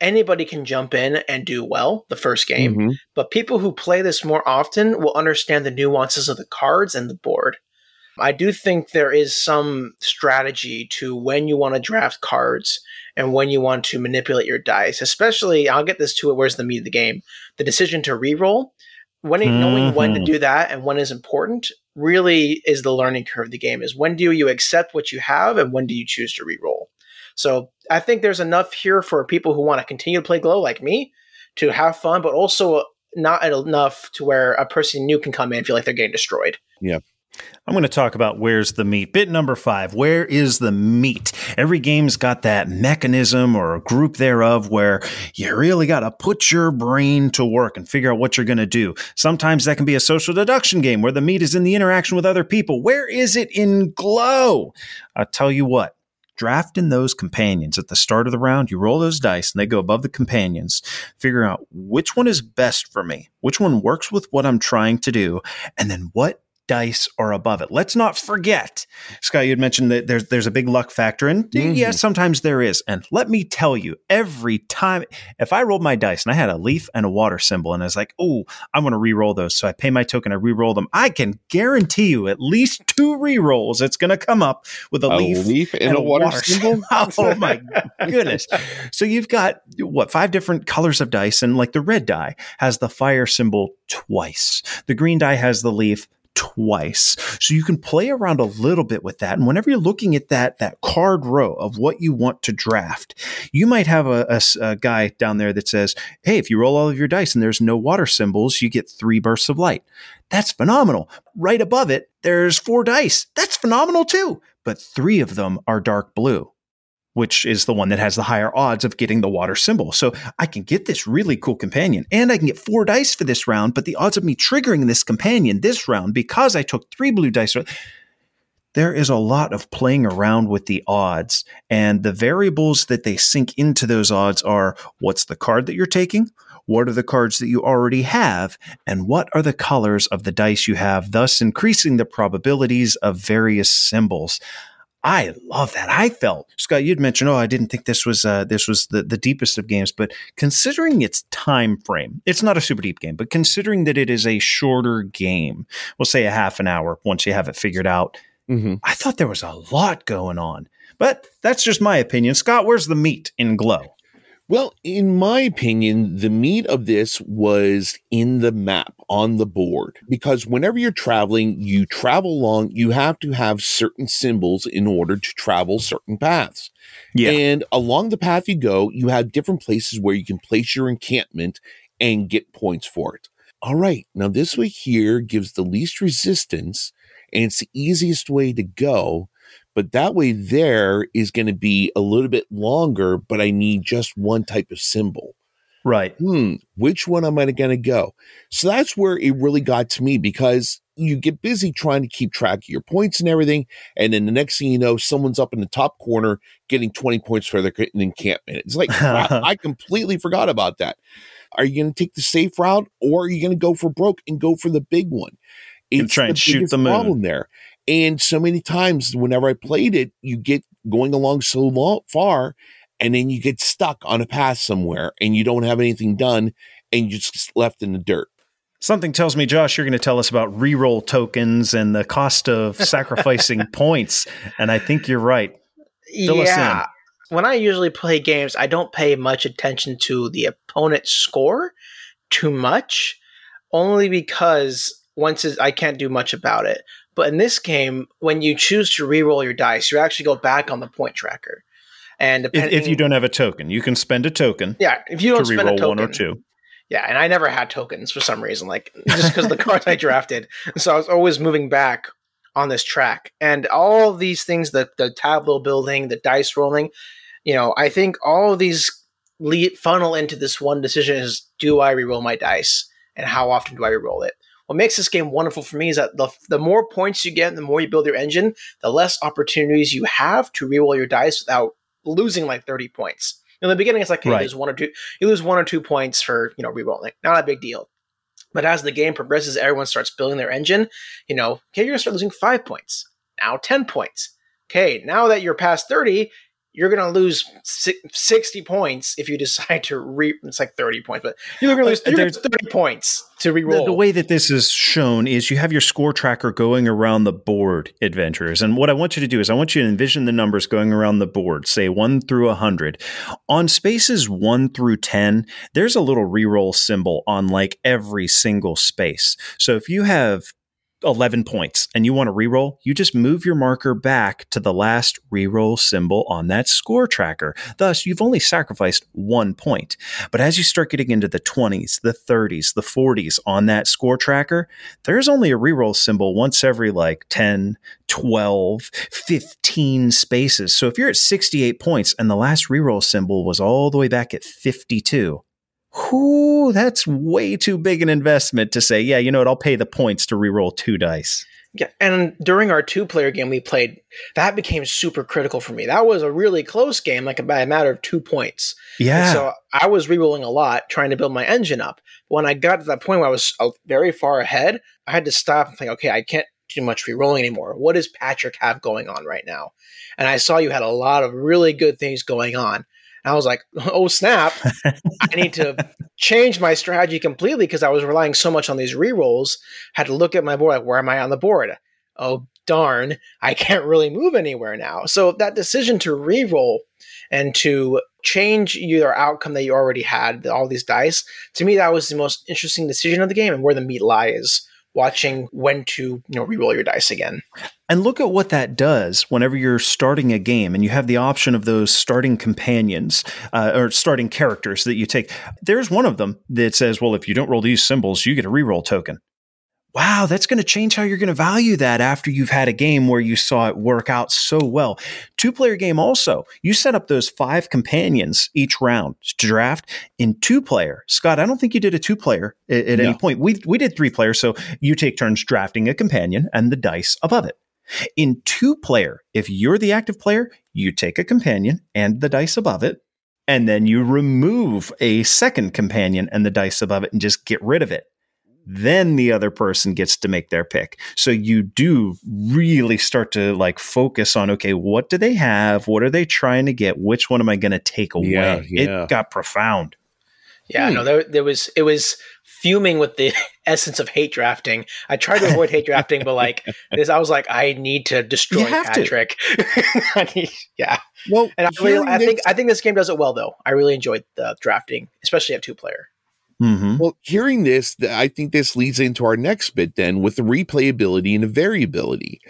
Anybody can jump in and do well the first game, Mhm. but people who play this more often will understand the nuances of the cards and the board. I do think there is some strategy to when you want to draft cards and when you want to manipulate your dice, especially I'll get this to it where's the meat of the game. The decision to reroll, when knowing when to Mhm. do that and when is important really is the learning curve of the game is when do you accept what you have and when do you choose to re-roll So I think there's enough here for people who want to continue to play Glow like me to have fun, but also not enough to where a person new can come in and feel like they're getting destroyed. I'm going to talk about where's the meat. Bit number five. Where is the meat? Every game's got that mechanism or a group thereof where you really got to put your brain to work and figure out what you're going to do. Sometimes that can be a social deduction game where the meat is in the interaction with other people. Where is it in Glow? I'll tell you what. Drafting those companions at the start of the round, you roll those dice and they go above the companions. Figure out which one is best for me, which one works with what I'm trying to do, and then what dice or above it. Let's not forget, Scott, you had mentioned that there's there's a big luck factor, and Mhm. yes, sometimes there is. And let me tell you, every time if I rolled my dice and I had a leaf and a water symbol, and I was like, oh, I'm going to re-roll those, so I pay my token, I re-roll them. I can guarantee you at least two re-rolls. It's going to come up with a, A leaf. leaf and, a water, symbol. oh my goodness. So you've got what five different colors of dice, and like the red die has the fire symbol twice. The green die has the leaf twice. So you can play around a little bit with that. And whenever you're looking at that that card row of what you want to draft, you might have a guy down there that says, "Hey, if you roll all of your dice and there's no water symbols, you get three bursts of light." That's phenomenal. Right above it, there's four dice. That's phenomenal too. But three of them are dark blue which is the one that has the higher odds of getting the water symbol. So I can get this really cool companion and I can get four dice for this round, but the odds of me triggering this companion this round because I took three blue dice. There is a lot of playing around with the odds, and the variables that they sink into those odds are what's the card that you're taking? What are the cards that you already have? And what are the colors of the dice you have, thus increasing the probabilities of various symbols? I love that. I felt Scott. You'd mentioned, oh, I didn't think this was uh, this was the, the deepest of games, but considering its time frame, it's not a super deep game. But considering that it is a shorter game, we'll say a half an hour once you have it figured out. Mhm. I thought there was a lot going on, but that's just my opinion. Scott, where's the meat in Glow? Well, in my opinion, the meat of this was in the map on the board because whenever you're traveling, you travel along, you have to have certain symbols in order to travel certain paths. Yeah. And along the path you go, you have different places where you can place your encampment and get points for it. All right, now this way here gives the least resistance and it's the easiest way to go. But that way there is going to be a little bit longer, but I need just one type of symbol. right. Hmm, which one am I going to go? So that's where it really got to me because you get busy trying to keep track of your points and everything. And then the next thing you know, someone's up in the top corner getting 20 points for their encampment. It's like, wow, I completely forgot about that. Are you going to take the safe route or are you going to go for broke and go for the big one? Gonna try and shoot the moon. problem there. And so many times, whenever I played it, you get going along so long, far, and then you get stuck on a path somewhere, and you don't have anything done, and you're just left in the dirt. Something tells me, Josh, you're going to tell us about reroll tokens and the cost of sacrificing points. And I think you're right. Fill us yeah. When I usually play games, I don't pay much attention to the opponent's score too much, only because once it, I can't do much about it. But in this game, when you choose to re-roll your dice, you actually go back on the point tracker. And If, if you don't have a token, you can spend a token yeah, if you don't spend a token, one or two. Yeah, and I never had tokens for some reason, like just because the cards I drafted. So I was always moving back on this track. And all these things, the the tableau building, the dice rolling, you know, I think all of these lead funnel into this one decision is do I reroll my dice? And how often do I reroll it? What makes this game wonderful for me is that the, the more points you get, the more you build your engine, the less opportunities you have to reroll your dice without losing like 30 points. In the beginning, it's like, hey, Right. there's one or two, you lose one or two points for, you know, rerolling. Not a big deal. But as the game progresses, everyone starts building their engine. You know, okay, you're going to start losing five points. Now 10 points. Okay, now that you're past 30, you're going to lose 60 points if you decide to re. It's like 30 points, but you're going to lose Uh, there's- 30 points to reroll. The, the way that this is shown is you have your score tracker going around the board, adventurers. And what I want you to do is I want you to envision the numbers going around the board, say 1 through 100. On spaces 1 through 10, there's a little reroll symbol on like every single space. So if you have 11 points and you want to reroll, you just move your marker back to the last reroll symbol on that score tracker. Thus, you've only sacrificed one point. But as you start getting into the 20s, the 30s, the 40s on that score tracker, there's only a reroll symbol once every like 10, 12, 15 spaces. So if you're at 68 points and the last reroll symbol was all the way back at 52, whoo, that's way too big an investment to say, yeah, you know what, I'll pay the points to reroll two dice. Yeah, and during our two-player game we played, that became super critical for me. That was a really close game, like by a matter of two points. And Yeah. So I was rerolling a lot, trying to build my engine up. When I got to that point where I was uh, very far ahead, I had to stop and think, okay, I can't do much rerolling anymore. What does Patrick have going on right now? And I saw you had a lot of really good things going on. And I was like, oh snap! I need to change my strategy completely because I was relying so much on these rerolls. Had to look at my board, like, where am I on the board? Oh darn, I can't really move anywhere now. So that decision to reroll and to change your outcome that you already had, all these dice, to me that was the most interesting decision of the game and where the meat lies. Watching when to you know reroll your dice again. And look at what that does whenever you're starting a game and you have the option of those starting companions uh, or starting characters that you take. There's one of them that says, well, if you don't roll these symbols, you get a reroll token. Wow, that's going to change how you're going to value that after you've had a game where you saw it work out so well. Two player game also, you set up those five companions each round to draft in two player. Scott, I don't think you did a two player at, at any point. We, we did three players. So you take turns drafting a companion and the dice above it. In two player, if you're the active player, you take a companion and the dice above it, and then you remove a second companion and the dice above it and just get rid of it. Then the other person gets to make their pick. So you do really start to like focus on okay, what do they have? What are they trying to get? Which one am I going to take away? Yeah, yeah. It got profound. Yeah, Hmm. no, there, there was it was fuming with the essence of hate drafting. I tried to avoid hate drafting, but like this, I was like, I need to destroy You have to. Patrick. Need, yeah, Well, and I, really, I think this- I think this game does it well though. I really enjoyed the drafting, especially at two player. Hmm Well, hearing this, I think this leads into our next bit then with the replayability and the variability.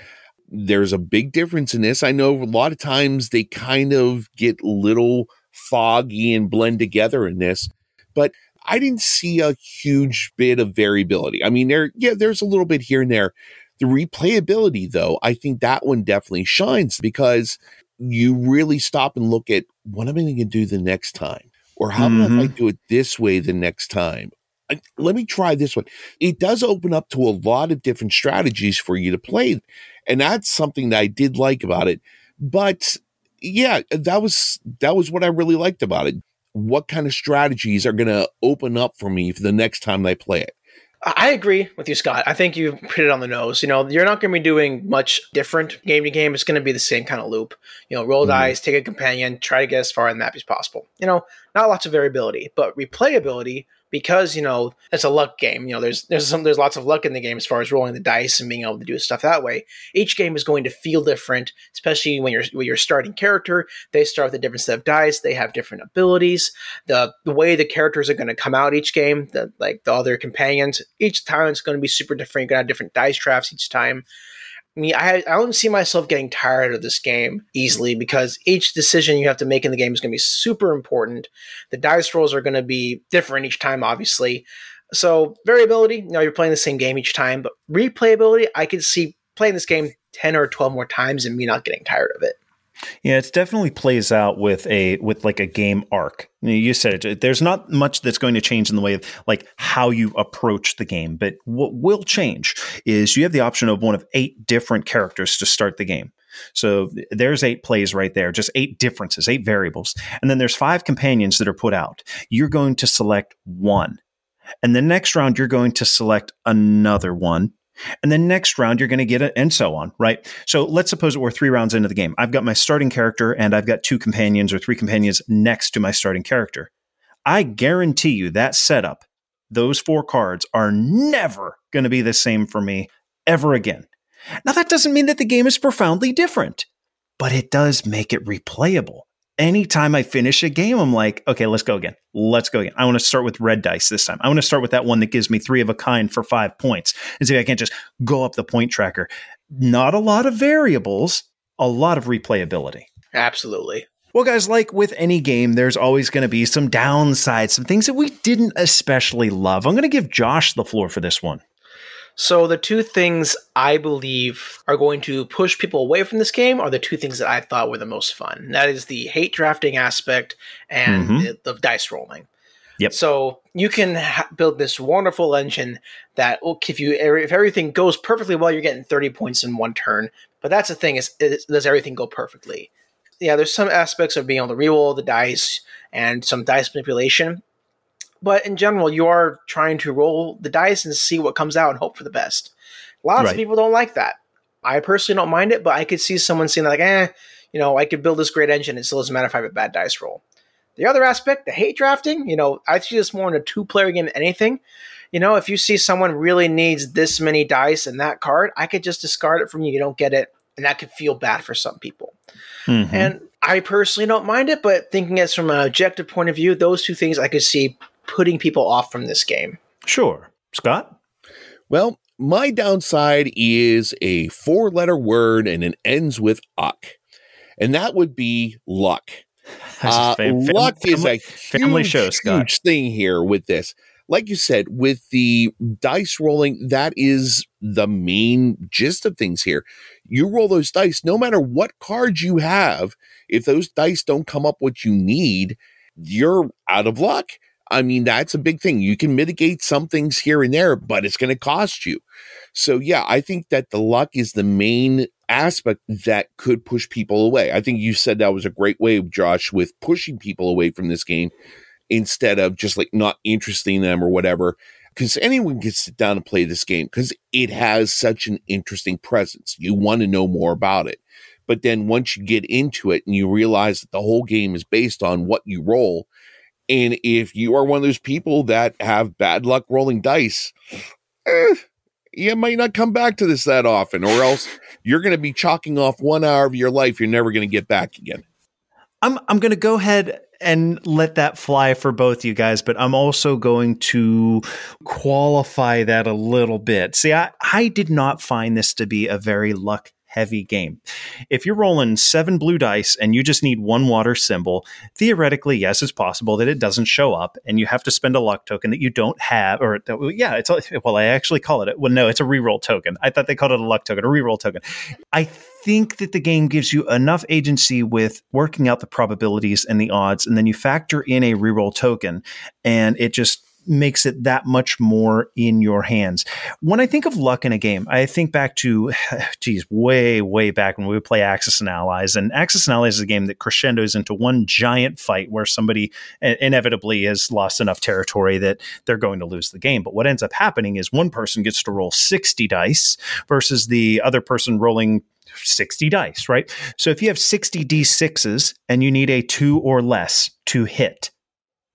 There's a big difference in this. I know a lot of times they kind of get little foggy and blend together in this, but I didn't see a huge bit of variability. I mean, there, yeah, there's a little bit here and there. The replayability, though, I think that one definitely shines because you really stop and look at what am I going to do the next time? Or how about if I mm-hmm. do it this way the next time? I- let me try this one. It does open up to a lot of different strategies for you to play. And that's something that I did like about it. But yeah, that was that was what I really liked about it. What kind of strategies are going to open up for me for the next time I play it? I agree with you, Scott. I think you hit it on the nose. You know, you're not going to be doing much different game to game. It's going to be the same kind of loop. You know, roll Mhm. dice, take a companion, try to get as far on the map as possible. You know, not lots of variability, but replayability because you know it's a luck game. You know, there's there's some there's lots of luck in the game as far as rolling the dice and being able to do stuff that way. Each game is going to feel different, especially when you're when you're starting character. They start with a different set of dice. They have different abilities. The the way the characters are going to come out each game, the, like the other companions, each time it's going to be super different. You're going to have different dice drafts each time me, I, I don't see myself getting tired of this game easily because each decision you have to make in the game is going to be super important. The dice rolls are going to be different each time, obviously. So variability, you know, you're playing the same game each time, but replayability, I could see playing this game 10 or 12 more times and me not getting tired of it. Yeah, it definitely plays out with a with like a game arc. You said it. There's not much that's going to change in the way of like how you approach the game, but what will change is you have the option of one of eight different characters to start the game. So there's eight plays right there, just eight differences, eight variables. And then there's five companions that are put out. You're going to select one. And the next round, you're going to select another one. And the next round, you're going to get it, and so on, right? So let's suppose we're three rounds into the game. I've got my starting character, and I've got two companions or three companions next to my starting character. I guarantee you that setup, those four cards are never going to be the same for me ever again. Now, that doesn't mean that the game is profoundly different, but it does make it replayable anytime I finish a game, I'm like, okay, let's go again. Let's go again. I want to start with red dice this time. I want to start with that one that gives me three of a kind for five points and see if I can't just go up the point tracker. Not a lot of variables, a lot of replayability. Absolutely. Well, guys, like with any game, there's always going to be some downsides, some things that we didn't especially love. I'm going to give Josh the floor for this one. So the two things I believe are going to push people away from this game are the two things that I thought were the most fun. And That is the hate drafting aspect and mm-hmm. the, the, dice rolling. Yep. So you can ha- build this wonderful engine that will give you if everything goes perfectly well, you're getting 30 points in one turn. But that's the thing is, is does everything go perfectly? Yeah, there's some aspects of being able to re-roll the dice and some dice manipulation but in general, you are trying to roll the dice and see what comes out and hope for the best. Lots right. of people don't like that. I personally don't mind it, but I could see someone saying like, eh, you know, I could build this great engine. It still doesn't matter if I have a bad dice roll. The other aspect, the hate drafting, you know, I see this more in a two player game than anything. You know, if you see someone really needs this many dice and that card, I could just discard it from you. You don't get it. And that could feel bad for some people. Mm-hmm. And I personally don't mind it, but thinking it from an objective point of view, those two things I could see putting people off from this game. Sure. Scott? Well, my downside is a four letter word and it ends with uck. And that would be luck. Uh, fam- luck fam- is a family huge, show, Scott. huge thing here with this. Like you said, with the dice rolling, that is the main gist of things here. You roll those dice, no matter what cards you have, if those dice don't come up what you need, you're out of luck. I mean, that's a big thing. You can mitigate some things here and there, but it's going to cost you. So, yeah, I think that the luck is the main aspect that could push people away. I think you said that was a great way, Josh, with pushing people away from this game instead of just like not interesting them or whatever. Because anyone can sit down and play this game because it has such an interesting presence. You want to know more about it. But then once you get into it and you realize that the whole game is based on what you roll, and if you are one of those people that have bad luck rolling dice, eh, you might not come back to this that often, or else you're going to be chalking off one hour of your life you're never going to get back again. I'm I'm going to go ahead and let that fly for both you guys, but I'm also going to qualify that a little bit. See, I, I did not find this to be a very luck heavy game. If you're rolling seven blue dice and you just need one water symbol, theoretically, yes, it's possible that it doesn't show up and you have to spend a luck token that you don't have. Or, yeah, it's, a, well, I actually call it, it. well, no, it's a reroll token. I thought they called it a luck token, a reroll token. I think that the game gives you enough agency with working out the probabilities and the odds, and then you factor in a reroll token, and it just makes it that much more in your hands. When I think of luck in a game, I think back to, geez, way, way back when we would play Axis and Allies. And Axis and Allies is a game that crescendos into one giant fight where somebody inevitably has lost enough territory that they're going to lose the game. But what ends up happening is one person gets to roll 60 dice versus the other person rolling 60 dice, right? So if you have 60 d6s and you need a two or less to hit,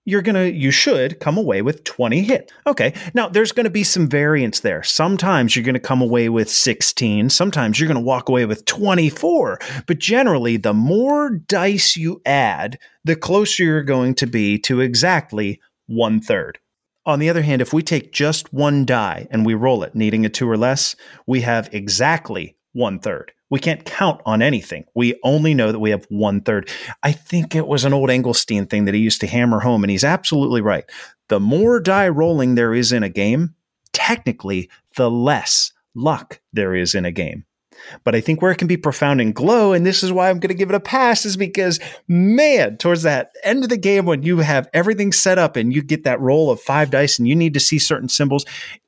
you're going to, you should come away with 20 hit. Okay. Now there's going to be some variance there. Sometimes you're going to come away with 16. Sometimes you're going to walk away with 24. But generally, the more dice you add, the closer you're going to be to exactly one third. On the other hand, if we take just one die and we roll it, needing a two or less, we have exactly one third. We can't count on anything. We only know that we have one third. I think it was an old Engelstein thing that he used to hammer home, and he's absolutely right. The more die rolling there is in a game, technically, the less luck there is in a game. But I think where it can be profound and glow, and this is why I'm going to give it a pass, is because, man, towards that end of the game when you have everything set up and you get that roll of five dice and you need to see certain symbols,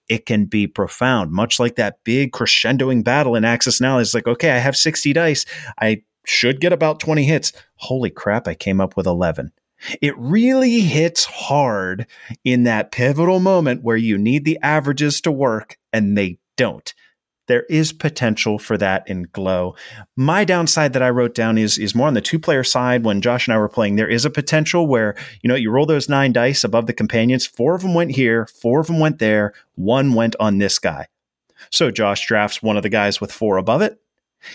it can be profound, much like that big crescendoing battle in Axis Now. It's like, okay, I have 60 dice. I should get about 20 hits. Holy crap, I came up with 11. It really hits hard in that pivotal moment where you need the averages to work and they don't there is potential for that in Glow. My downside that I wrote down is is more on the two player side. When Josh and I were playing, there is a potential where you know you roll those nine dice above the companions. Four of them went here, four of them went there, one went on this guy. So Josh drafts one of the guys with four above it.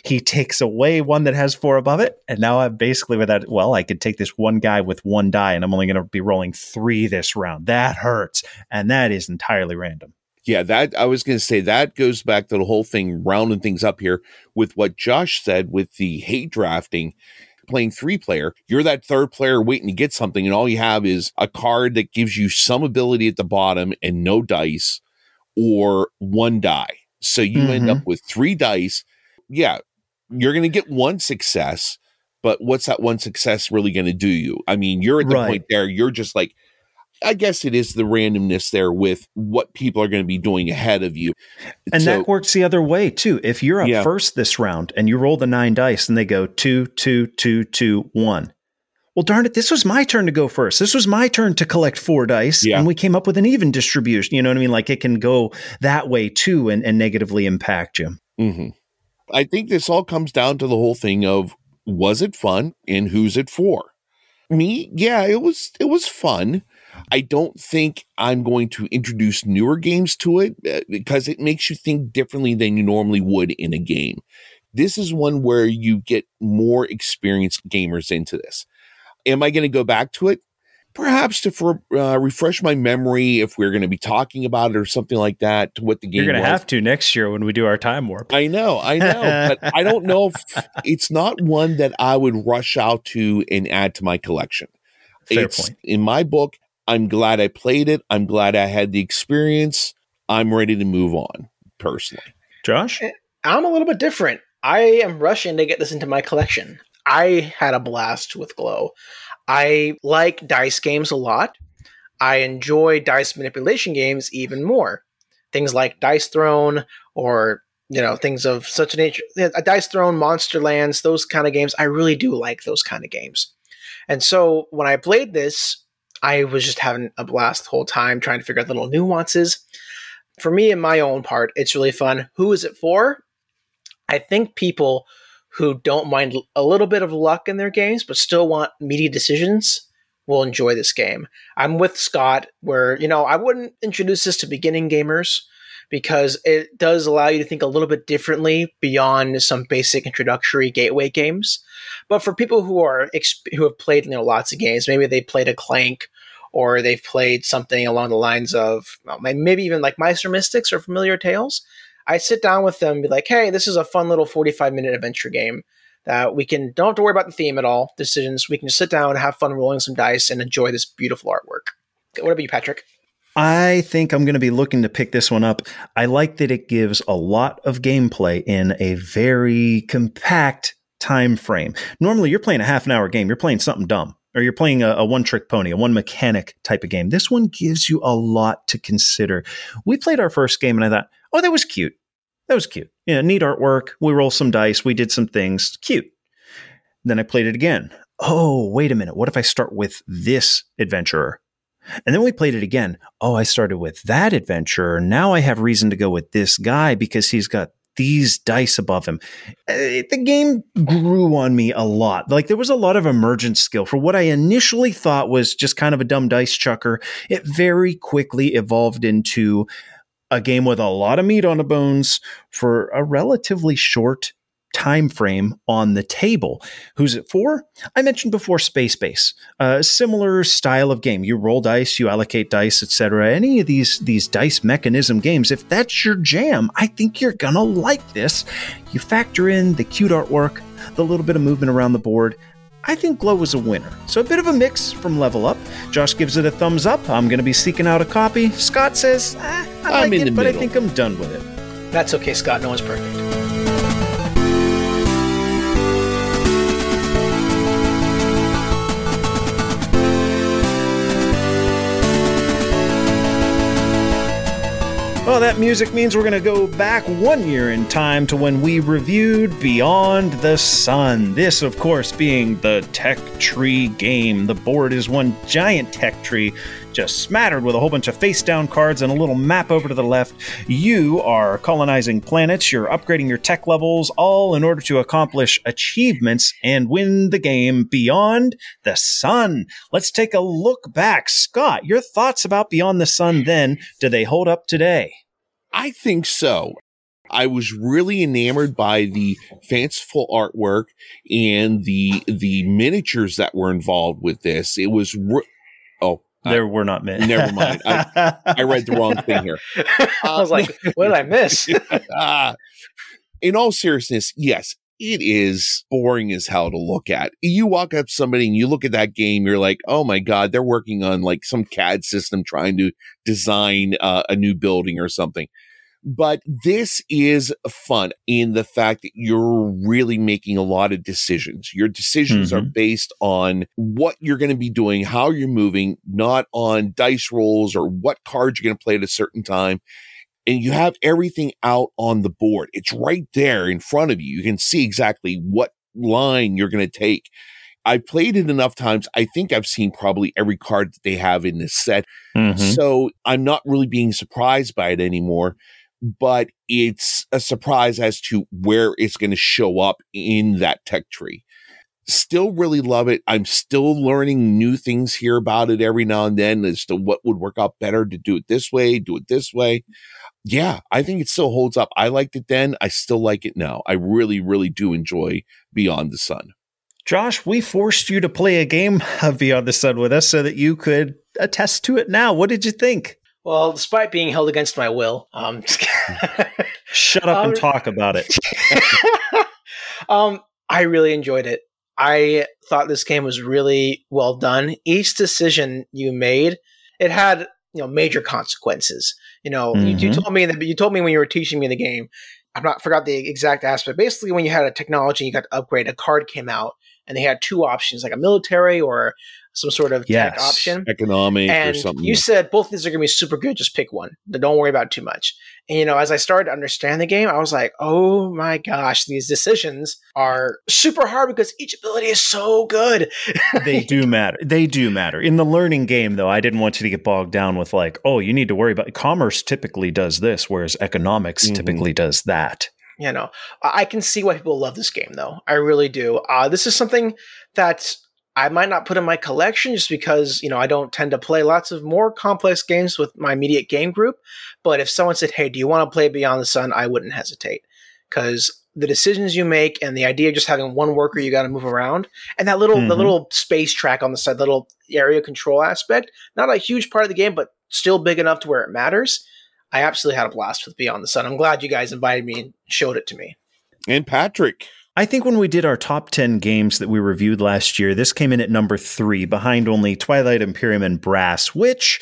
He takes away one that has four above it, and now I'm basically with that. Well, I could take this one guy with one die, and I'm only going to be rolling three this round. That hurts, and that is entirely random yeah, that I was going to say that goes back to the whole thing, rounding things up here with what Josh said with the hate drafting. Playing three player, you're that third player waiting to get something, and all you have is a card that gives you some ability at the bottom and no dice, or one die. So you mm-hmm. end up with three dice. Yeah, you're going to get one success, but what's that one success really going to do you? I mean, you're at the right. point there, you're just like, I guess it is the randomness there with what people are going to be doing ahead of you. And so, that works the other way too. If you're up yeah. first this round and you roll the nine dice and they go two, two, two, two, one. Well, darn it, this was my turn to go first. This was my turn to collect four dice, yeah. and we came up with an even distribution. You know what I mean? Like it can go that way too and, and negatively impact you. Mm-hmm. I think this all comes down to the whole thing of was it fun and who's it for? Me, yeah, it was it was fun. I don't think I'm going to introduce newer games to it uh, because it makes you think differently than you normally would in a game. This is one where you get more experienced gamers into this. Am I going to go back to it? Perhaps to for, uh, refresh my memory if we're going to be talking about it or something like that to what the game You're going to have to next year when we do our time warp. I know, I know, but I don't know if it's not one that I would rush out to and add to my collection. Fair it's, point. In my book, I'm glad I played it. I'm glad I had the experience. I'm ready to move on personally. Josh? Eh, I'm a little bit different. I am rushing to get this into my collection. I had a blast with Glow. I like dice games a lot. I enjoy dice manipulation games even more. Things like Dice Throne or you know things of such a nature a dice throne monsterlands those kind of games i really do like those kind of games and so when i played this I was just having a blast the whole time trying to figure out the little nuances. For me, in my own part, it's really fun. Who is it for? I think people who don't mind a little bit of luck in their games, but still want meaty decisions will enjoy this game. I'm with Scott, where, you know, I wouldn't introduce this to beginning gamers because it does allow you to think a little bit differently beyond some basic introductory gateway games. But for people who are who have played you know lots of games, maybe they played a Clank or they've played something along the lines of maybe even like Meister Mystics or Familiar Tales. I sit down with them and be like, hey, this is a fun little 45 minute adventure game that we can don't have to worry about the theme at all, decisions. We can just sit down, and have fun rolling some dice, and enjoy this beautiful artwork. What about you, Patrick? I think I'm going to be looking to pick this one up. I like that it gives a lot of gameplay in a very compact time frame. Normally, you're playing a half an hour game, you're playing something dumb or you're playing a, a, one trick pony, a one mechanic type of game. This one gives you a lot to consider. We played our first game and I thought, oh, that was cute. That was cute. Yeah, neat artwork. We roll some dice. We did some things. Cute. Then I played it again. Oh, wait a minute. What if I start with this adventurer? And then we played it again. Oh, I started with that adventurer. Now I have reason to go with this guy because he's got these dice above him. Uh, the game grew on me a lot. Like there was a lot of emergent skill for what I initially thought was just kind of a dumb dice chucker. It very quickly evolved into a game with a lot of meat on the bones for a relatively short time frame on the table. Who's it for? I mentioned before Space Base, a similar style of game. You roll dice, you allocate dice, etc. Any of these these dice mechanism games, if that's your jam, I think you're gonna like this. You factor in the cute artwork, the little bit of movement around the board. I think Glow was a winner. So a bit of a mix from Level Up. Josh gives it a thumbs up. I'm going to be seeking out a copy. Scott says, eh, I I'm like in it, the but I think I'm done with it. That's okay, Scott. No one's perfect. Well, that music means we're going to go back one year in time to when we reviewed Beyond the Sun. This, of course, being the Tech Tree game. The board is one giant tech tree, just smattered with a whole bunch of face down cards and a little map over to the left. You are colonizing planets, you're upgrading your tech levels, all in order to accomplish achievements and win the game Beyond the Sun. Let's take a look back. Scott, your thoughts about Beyond the Sun then? Do they hold up today? I think so. I was really enamored by the fanciful artwork and the the miniatures that were involved with this. It was re- oh, There were not many. Never mind. I- I read the wrong thing here. I was like, what did I miss? Ah. in all seriousness, yes, it is boring as hell to look at. You walk up somebody and you look at that game, you're like, oh my God, they're working on like some CAD system trying to design uh, a new building or something. But this is fun in the fact that you're really making a lot of decisions. Your decisions are based on what you're going to be doing, how you're moving, not on dice rolls or what cards you're going to play at a certain time and you have everything out on the board. It's right there in front of you. You can see exactly what line you're going to take. I've played it enough times. I think I've seen probably every card that they have in this set. Mhm. So I'm not really being surprised by it anymore, but it's a surprise as to where it's going to show up in that tech tree. Still really love it. I'm still learning new things here about it every now and then as to what would work out better to do it this way, do it this way. Yeah, I think it still holds up. I liked it then. I still like it now. I really, really do enjoy Beyond the Sun. Josh, we forced you to play a game of Beyond the Sun with us so that you could attest to it now. What did you think? well, despite being held against my will, um. Shut up and Um, talk about it. um, I really enjoyed it. I thought this game was really well done. Each decision you made, it had you know major consequences. You know, you, you Mhm. told me that you told me when you were teaching me the game. I'm not forgot the exact aspect. Basically, when you had a technology, you got to upgrade. A card came out, and they had two options, like a military or some sort of tech Yes. option Economic or and something. you said both of these are going to be super good. Just pick one. Don't worry about it too much. And you know, as I started to understand the game, I was like, "Oh my gosh, these decisions are super hard because each ability is so good." they do matter. They do matter. In the learning game, though, I didn't want you to get bogged down with like, oh, you need to worry about commerce typically does this, whereas economics Mhm. typically does that. you know, I I can see why people love this game, though. I really do. Uh, this is something that I might not put in my collection just because you know I don't tend to play lots of more complex games with my immediate game group. But if someone said, "Hey, do you want to play Beyond the Sun?" I wouldn't hesitate because the decisions you make and the idea of just having one worker you got to move around and that little the Mhm. little space track on the side, little area control aspect, not a huge part of the game, but still big enough to where it matters. I absolutely had a blast with Beyond the Sun. I'm glad you guys invited me and showed it to me. and Patrick. I think when we did our top 10 games that we reviewed last year, this came in at number three, behind only Twilight Imperium and Brass, which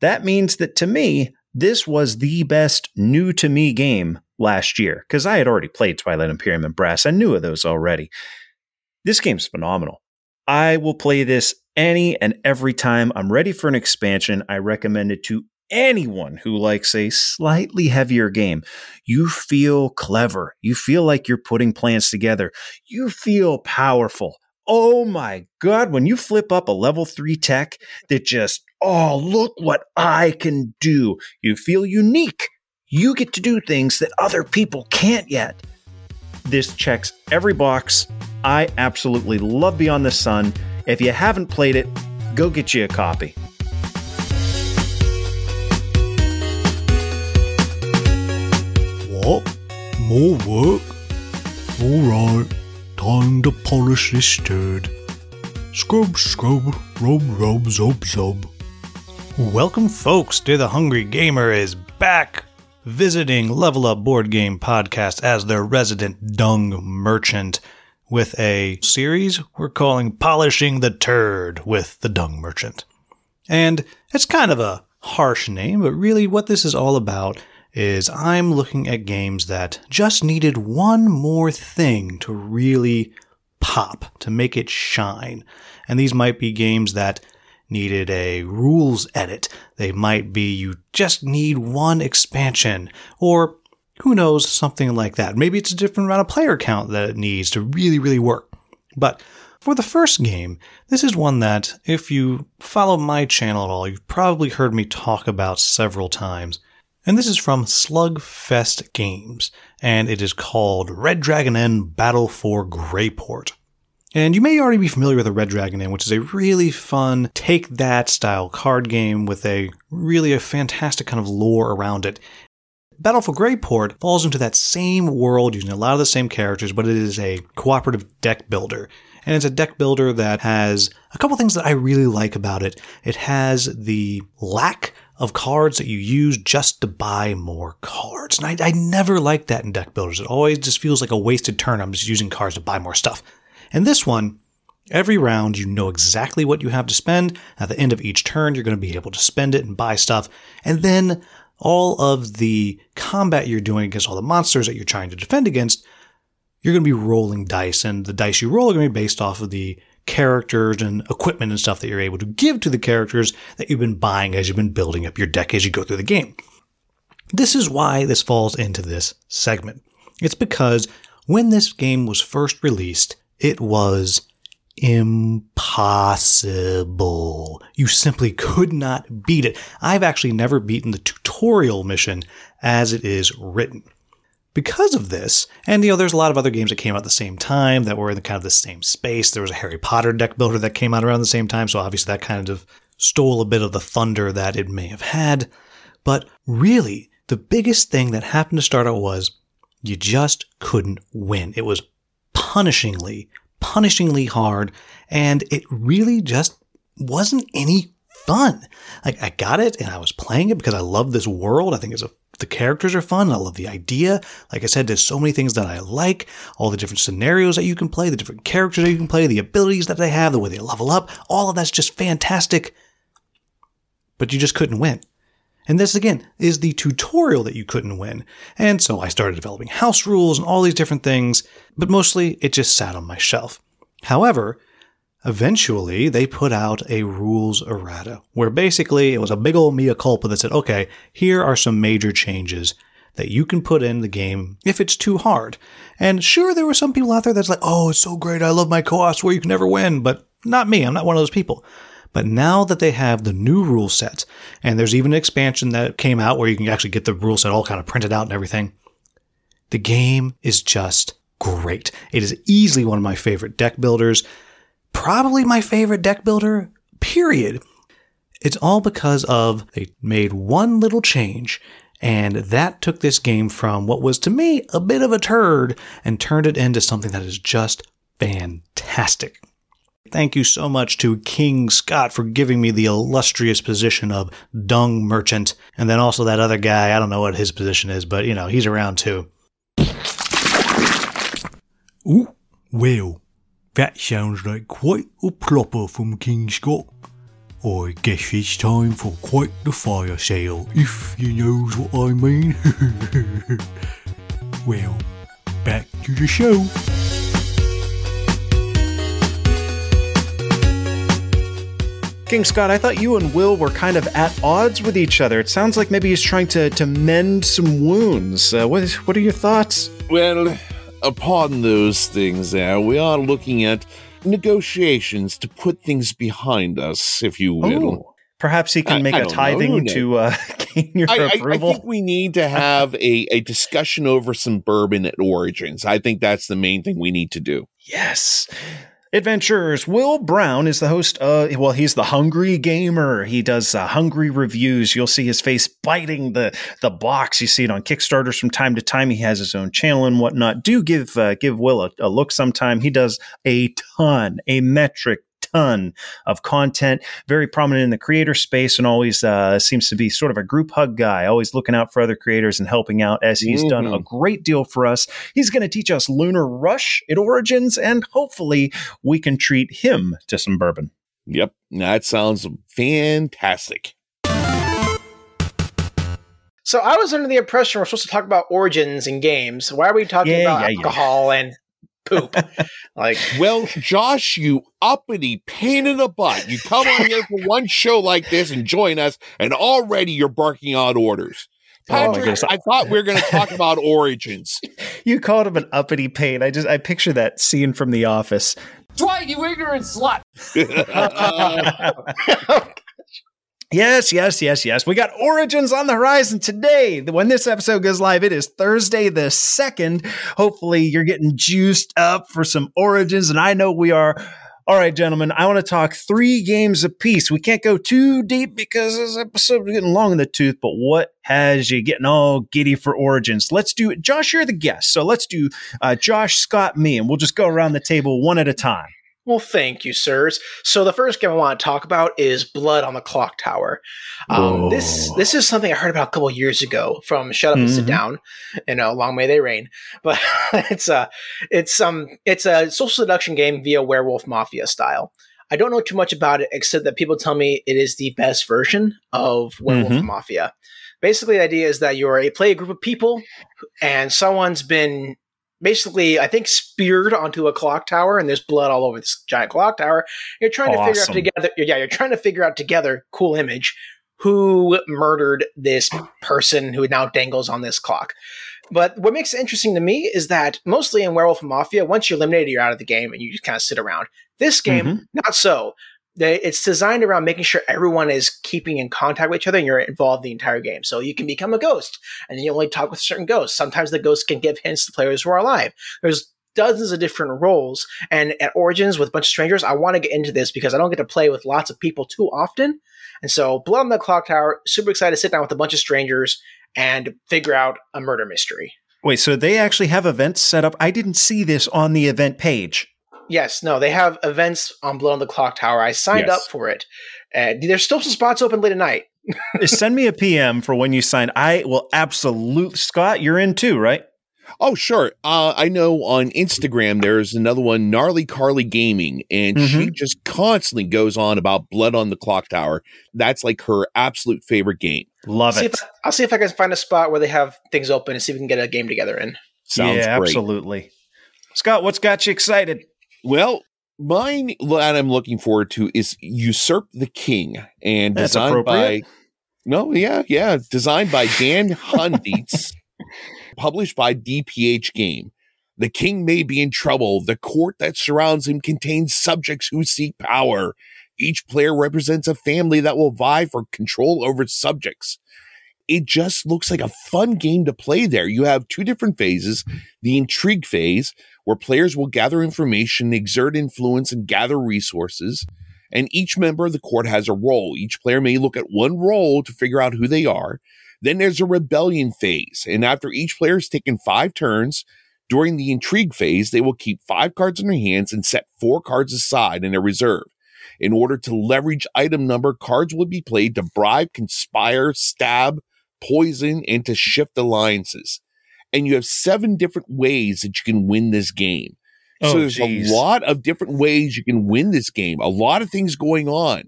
that means that to me, this was the best new to me game last year because I had already played Twilight Imperium and Brass. I knew of those already. This game's phenomenal. I will play this any and every time I'm ready for an expansion. I recommend it to anyone who likes a slightly heavier game. You feel clever. You feel like you're putting plans together. You feel powerful. Oh my God, when you flip up a level three tech that just, oh, look what I can do. You feel unique. you get to do things that other people can't yet. This checks every box. I absolutely love Beyond the Sun. If you haven't played it, go get you a copy. More work? Alright, time to polish this turd. Scrub, scrub, rub, rub, zub, zub. Welcome, folks, to The Hungry Gamer is back, visiting Level Up Board Game Podcast as their resident dung merchant with a series we're calling Polishing the Turd with the Dung Merchant. And it's kind of a harsh name, but really what this is all about is I'm looking at games that just needed one more thing to really pop, to make it shine. And these might be games that needed a rules edit. They might be you just need one expansion, or who knows, something like that. Maybe it's a different amount of player count that it needs to really, really work. But for the first game, this is one that, if you follow my channel at all, you've probably heard me talk about several times. And this is from Slugfest Games, and it is called Red Dragon Inn Battle for Greyport. And you may already be familiar with the Red Dragon Inn, which is a really fun take that style card game with a really a fantastic kind of lore around it. Battle for Greyport falls into that same world using a lot of the same characters, but it is a cooperative deck builder. And it's a deck builder that has a couple things that I really like about it. It has the lack of cards that you use just to buy more cards. And I, I never like that in deck builders. It always just feels like a wasted turn. I'm just using cards to buy more stuff. And this one, every round you know exactly what you have to spend. At the end of each turn, you're going to be able to spend it and buy stuff. And then all of the combat you're doing against all the monsters that you're trying to defend against, you're going to be rolling dice. And the dice you roll are going to be based off of the characters and equipment and stuff that you're able to give to the characters that you've been buying as you've been building up your deck as you go through the game. This is why this falls into this segment. It's because when this game was first released, it was impossible. You simply could not beat it. I've actually never beaten the tutorial mission as it is written. Because of this, and you know, there's a lot of other games that came out at the same time that were in the kind of the same space. There was a Harry Potter deck builder that came out around the same time, so obviously that kind of stole a bit of the thunder that it may have had. But really, the biggest thing that happened to start out was you just couldn't win. It was punishingly, punishingly hard, and it really just wasn't any fun. Like I got it and I was playing it because I love this world. I think it's a the characters are fun. I love the idea. Like I said, there's so many things that I like. All the different scenarios that you can play, the different characters that you can play, the abilities that they have, the way they level up. All of that's just fantastic. But you just couldn't win. And this again is the tutorial that you couldn't win. And so I started developing house rules and all these different things, but mostly it just sat on my shelf. However, Eventually, they put out a rules errata, where basically it was a big old mea culpa that said, okay, here are some major changes that you can put in the game if it's too hard. And sure, there were some people out there that's like, oh, it's so great, I love my co-ops where you can never win, but not me, I'm not one of those people. But now that they have the new rule set, and there's even an expansion that came out where you can actually get the rule set all kind of printed out and everything, the game is just great. It is easily one of my favorite deck builders probably my favorite deck builder, period. It's all because of they made one little change and that took this game from what was to me a bit of a turd and turned it into something that is just fantastic. Thank you so much to King Scott for giving me the illustrious position of dung merchant. And then also that other guy, I don't know what his position is, but you know, he's around too. Ooh, well, that sounds like quite a plopper from King Scott. I guess it's time for quite the fire sale, if you knows what I mean. well, back to the show. King Scott, I thought you and Will were kind of at odds with each other. It sounds like maybe he's trying to, to mend some wounds. Uh, what, what are your thoughts? Well, upon those things there, we are looking at negotiations to put things behind us, if you will. Oh, perhaps he can make I a don't know, tithing to uh, gain your I, I, I approval. think we need to have a, a discussion over some bourbon at Origins. I think that's the main thing we need to do. Yes. Adventurers. Will Brown is the host. Uh, well, he's the hungry gamer. He does uh, hungry reviews. You'll see his face biting the the box. You see it on Kickstarters from time to time. He has his own channel and whatnot. Do give uh, give Will a, a look sometime. He does a ton, a metric ton of content, very prominent in the creator space, and always uh, seems to be sort of a group hug guy, always looking out for other creators and helping out as he's done a great deal for us. He's going to teach us Lunar Rush at Origins, and hopefully we can treat him to some bourbon. Yep, that sounds fantastic. So I was under the impression we're supposed to talk about origins in games. Why are we talking Yeah, about yeah, yeah. alcohol and poop? like, Well, Josh, you uppity pain in the butt. You come on here for one show like this and join us, and already you're barking out orders. Oh Patrick, goodness. I thought we were going to talk about Origins. You called him an uppity pain. I just I picture that scene from The Office. Dwight, you ignorant slut! Oh. Yes, yes, yes, yes. We got Origins on the horizon today. When this episode goes live, it is Thursday the 2nd. Hopefully, you're getting juiced up for some Origins, and I know we are. All right, gentlemen, I want to talk three games apiece. We can't go too deep because this episode is getting long in the tooth, but what has you getting all giddy for Origins? Let's do it. Josh, you're the guest, so let's do uh, Josh, Scott, me, and we'll just go around the table one at a time. Well, thank you, sirs. So the first game I want to talk about is Blood on the Clock Tower. Um, this this is something I heard about a couple years ago from Shut Up and Sit Mhm. Down. You know, long may they reign. But it's a it's um it's a social seduction game via Werewolf Mafia style. I don't know too much about it except that people tell me it is the best version of Werewolf Mhm. Mafia. Basically, the idea is that you're a play a group of people, and someone's been basically, I think, speared onto a clock tower, and there's blood all over this giant clock tower. You're trying to figure out together. Yeah, you're trying to figure out together. Cool image. Who murdered this person who now dangles on this clock? But what makes it interesting to me is that mostly in Werewolf Mafia, once you're eliminated, you're out of the game and you just kind of sit around. This game, Mhm. not so. They, it's designed around making sure everyone is keeping in contact with each other and you're involved the entire game. So you can become a ghost and you only talk with certain ghosts. Sometimes the ghosts can give hints to players who are alive. There's dozens of different roles. And at Origins with a bunch of strangers, I want to get into this because I don't get to play with lots of people too often. And so Blood on the Clock Tower, super excited to sit down with a bunch of strangers and figure out a murder mystery. Wait, so they actually have events set up? I didn't see this on the event page. Yes, no, they have events on Blood on the Clock Tower. I signed Yes. up for it. Uh, there's still some spots open late at night. Send me a PM for when you sign. I will absolutely. Scott, you're in too, right? Oh, sure. Uh, I know on Instagram there's another one, Gnarly Carly Gaming, and she just constantly goes on about Blood on the Clock Tower. That's like her absolute favorite game. Love See it. if, I'll see if I can find a spot where they have things open and see if we can get a game together in. Sounds yeah, great. absolutely. Scott, what's got you excited? Well, mine that I'm looking forward to is Usurp the King, and That's designed by no, yeah, yeah, designed by Dan Hundietz, published by DPH Game. The king may be in trouble. The court that surrounds him contains subjects who seek power. Each player represents a family that will vie for control over subjects. It just looks like a fun game to play there. You have two different phases the intrigue phase, where players will gather information, exert influence, and gather resources. And each member of the court has a role. Each player may look at one role to figure out who they are. Then there's a rebellion phase. And after each player has taken five turns, during the intrigue phase, they will keep five cards in their hands and set four cards aside in their reserve. In order to leverage item number, cards will be played to bribe, conspire, stab, poison, and to shift alliances. And you have seven different ways that you can win this game. Oh, so there's geez. a lot of different ways you can win this game, a lot of things going on.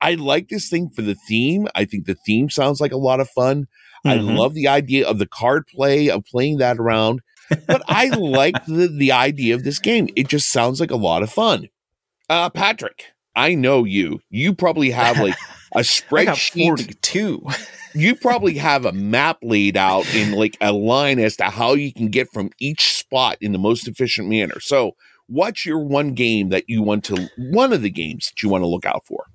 I like this thing for the theme. I think the theme sounds like a lot of fun. I Mhm. love the idea of the card play, of playing that around. But I like the, the idea of this game. It just sounds like a lot of fun. Uh, Patrick, I know you. You probably have like a spreadsheet. 42. You probably have a map laid out in like a line as to how you can get from each spot in the most efficient manner. So, what's your one game that you want to, one of the games that you want to look out for?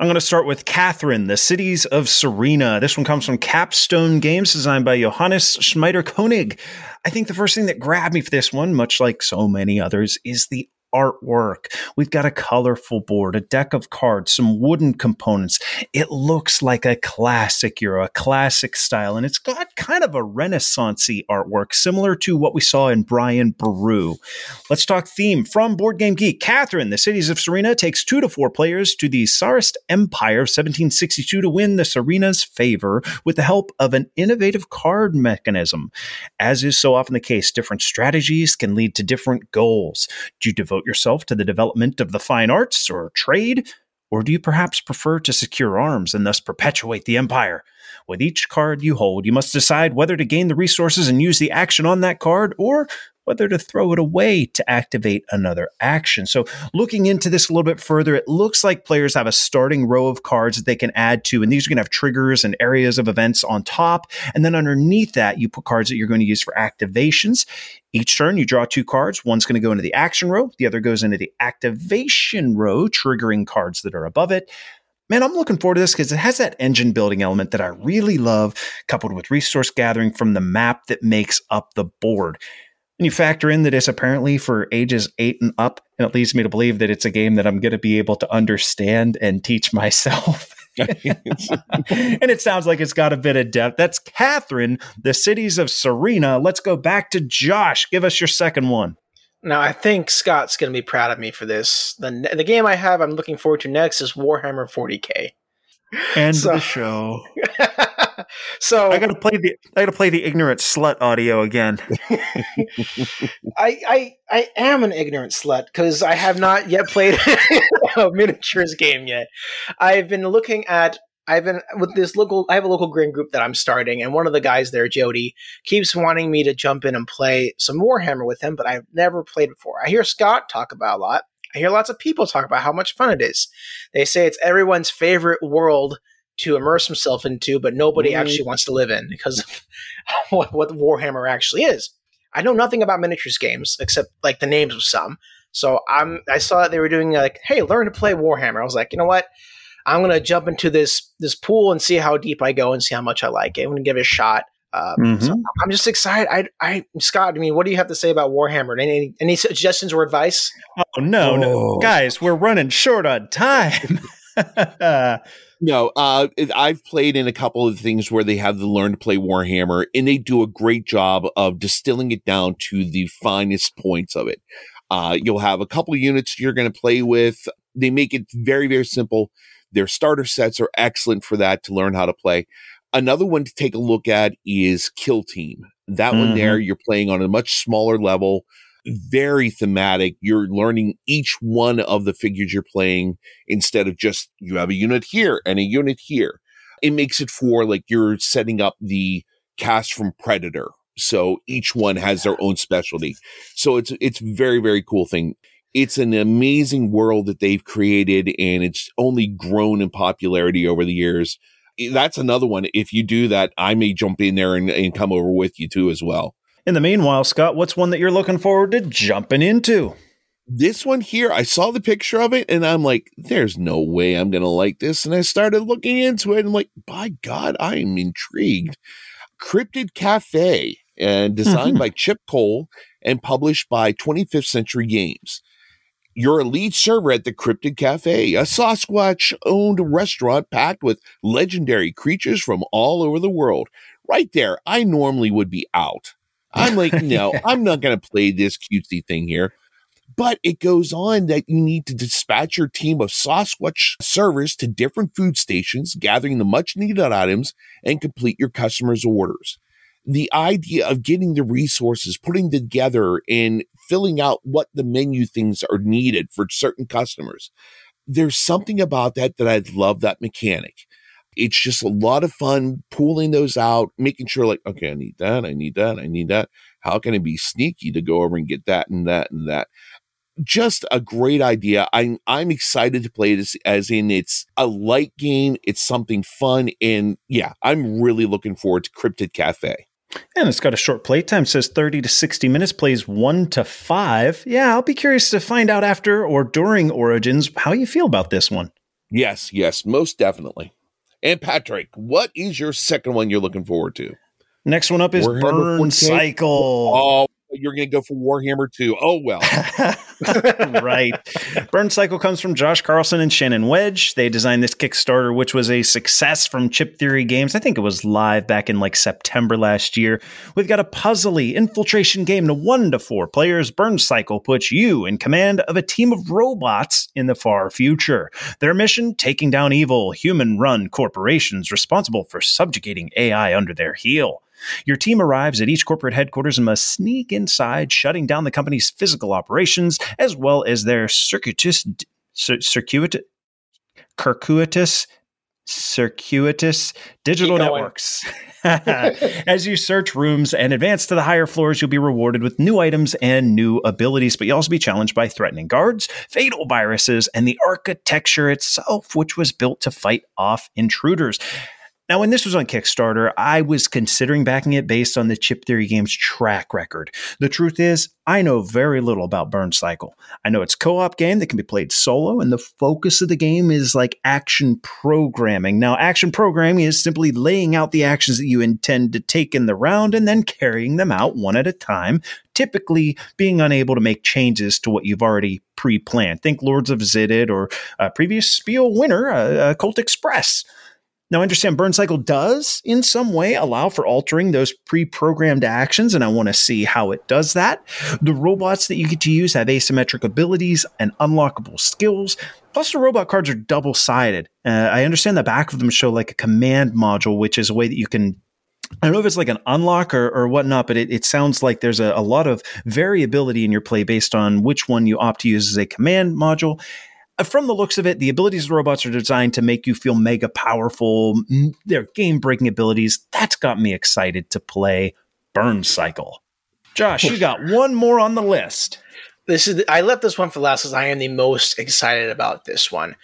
I'm going to start with Catherine, the Cities of Tsarina. This one comes from Capstone Games, designed by Johannes Schmidauer-König. I think the first thing that grabbed me for this one, much like so many others, is the artwork. We've got a colorful board, a deck of cards, some wooden components. It looks like a classic Euro, a classic style, and it's got kind of a renaissancey artwork, similar to what we saw in Brian Boru. Let's talk theme from Board Game Geek. Catherine, the Cities of Tsarina, takes two to four players to the Tsarist Empire of 1762 to win the Tsarina's favor with the help of an innovative card mechanism. As is so often the case, different strategies can lead to different goals. Do you devote yourself to the development of the fine arts or trade? Or do you perhaps prefer to secure arms and thus perpetuate the empire? With each card you hold, you must decide whether to gain the resources and use the action on that card or whether to throw it away to activate another action. So, looking into this a little bit further, it looks like players have a starting row of cards that they can add to, and these are going to have triggers and areas of events on top. And then underneath that, you put cards that you're going to use for activations. Each turn, you draw two cards. One's going to go into the action row, the other goes into the activation row, triggering cards that are above it man, I'm looking forward to this because it has that engine building element that I really love, coupled with resource gathering from the map that makes up the board. And you factor in that it's apparently for ages eight and up, and it leads me to believe that it's a game that I'm going to be able to understand and teach myself. and it sounds like it's got a bit of depth. That's Catherine, the cities of Tsarina. Let's go back to Josh. Give us your second one. Now, I think Scott's going to be proud of me for this. The, the game I have I'm looking forward to next is Warhammer 40K. End so, the show. so I gotta play the I gotta play the ignorant slut audio again. I I I am an ignorant slut because I have not yet played a miniatures game yet. I've been looking at I've been with this local. I have a local green group that I'm starting, and one of the guys there, Jody, keeps wanting me to jump in and play some Warhammer with him, but I've never played before. I hear Scott talk about a lot. I hear lots of people talk about how much fun it is. They say it's everyone's favorite world to immerse himself into, but nobody mm. actually wants to live in because of what, what Warhammer actually is. I know nothing about miniatures games except like the names of some. So I'm I saw that they were doing like, hey, learn to play Warhammer. I was like, you know what? I'm gonna jump into this this pool and see how deep I go and see how much I like it. I'm gonna give it a shot. Um, mm-hmm. so I'm just excited. I, I, Scott. I mean, what do you have to say about Warhammer? Any, any suggestions or advice? Oh no, oh. no, guys, we're running short on time. no, uh, I've played in a couple of things where they have to learn to play Warhammer, and they do a great job of distilling it down to the finest points of it. Uh, you'll have a couple of units you're going to play with. They make it very, very simple. Their starter sets are excellent for that to learn how to play. Another one to take a look at is Kill Team. That mm-hmm. one there, you're playing on a much smaller level, very thematic. You're learning each one of the figures you're playing instead of just you have a unit here and a unit here. It makes it for like you're setting up the cast from Predator. So each one has their own specialty. So it's it's very very cool thing it's an amazing world that they've created and it's only grown in popularity over the years. That's another one. If you do that, I may jump in there and, and come over with you too as well. In the meanwhile, Scott, what's one that you're looking forward to jumping into? This one here, I saw the picture of it and I'm like, there's no way I'm going to like this. And I started looking into it and I'm like, by God, I am intrigued. Cryptid Cafe, and designed mm-hmm. by Chip Cole and published by 25th Century Games your elite server at the Cryptid Cafe, a Sasquatch owned restaurant packed with legendary creatures from all over the world. Right there, I normally would be out. I'm like, no, I'm not going to play this cutesy thing here. But it goes on that you need to dispatch your team of Sasquatch servers to different food stations, gathering the much needed items and complete your customers' orders the idea of getting the resources, putting together and filling out what the menu things are needed for certain customers. There's something about that that I love that mechanic. It's just a lot of fun pulling those out, making sure like, okay, I need that. I need that. I need that. How can I be sneaky to go over and get that and that and that? just a great idea. I'm I'm excited to play this as in it's a light game, it's something fun, and yeah, I'm really looking forward to Cryptid Cafe. And it's got a short playtime, says 30 to 60 minutes, plays 1 to 5. Yeah, I'll be curious to find out after or during Origins how you feel about this one. Yes, yes, most definitely. And Patrick, what is your second one you're looking forward to? Next one up is Burn 40K? Cycle. Oh, you're going to go for Warhammer 2. Oh, well. right. Burn Cycle comes from Josh Carlson and Shannon Wedge. They designed this Kickstarter, which was a success from Chip Theory Games. I think it was live back in like September last year. We've got a puzzly infiltration game to one to four players. Burn Cycle puts you in command of a team of robots in the far future. Their mission taking down evil, human run corporations responsible for subjugating AI under their heel. Your team arrives at each corporate headquarters and must sneak inside, shutting down the company's physical operations as well as their circuitous, cir- circuitous, circuitous, circuitous digital networks. As you search rooms and advance to the higher floors, you'll be rewarded with new items and new abilities, but you'll also be challenged by threatening guards, fatal viruses, and the architecture itself, which was built to fight off intruders. Now, when this was on Kickstarter, I was considering backing it based on the Chip Theory Games track record. The truth is, I know very little about Burn Cycle. I know it's a co-op game that can be played solo, and the focus of the game is like action programming. Now, action programming is simply laying out the actions that you intend to take in the round and then carrying them out one at a time, typically being unable to make changes to what you've already pre-planned. Think Lords of Xidit or a previous Spiel winner, uh, uh, Colt Express. Now, I understand Burn Cycle does in some way allow for altering those pre programmed actions, and I want to see how it does that. The robots that you get to use have asymmetric abilities and unlockable skills. Plus, the robot cards are double sided. Uh, I understand the back of them show like a command module, which is a way that you can I don't know if it's like an unlock or, or whatnot, but it, it sounds like there's a, a lot of variability in your play based on which one you opt to use as a command module. From the looks of it, the abilities of the robots are designed to make you feel mega powerful. They're game breaking abilities. That's got me excited to play Burn Cycle. Josh, you got one more on the list. this is I left this one for last because I am the most excited about this one.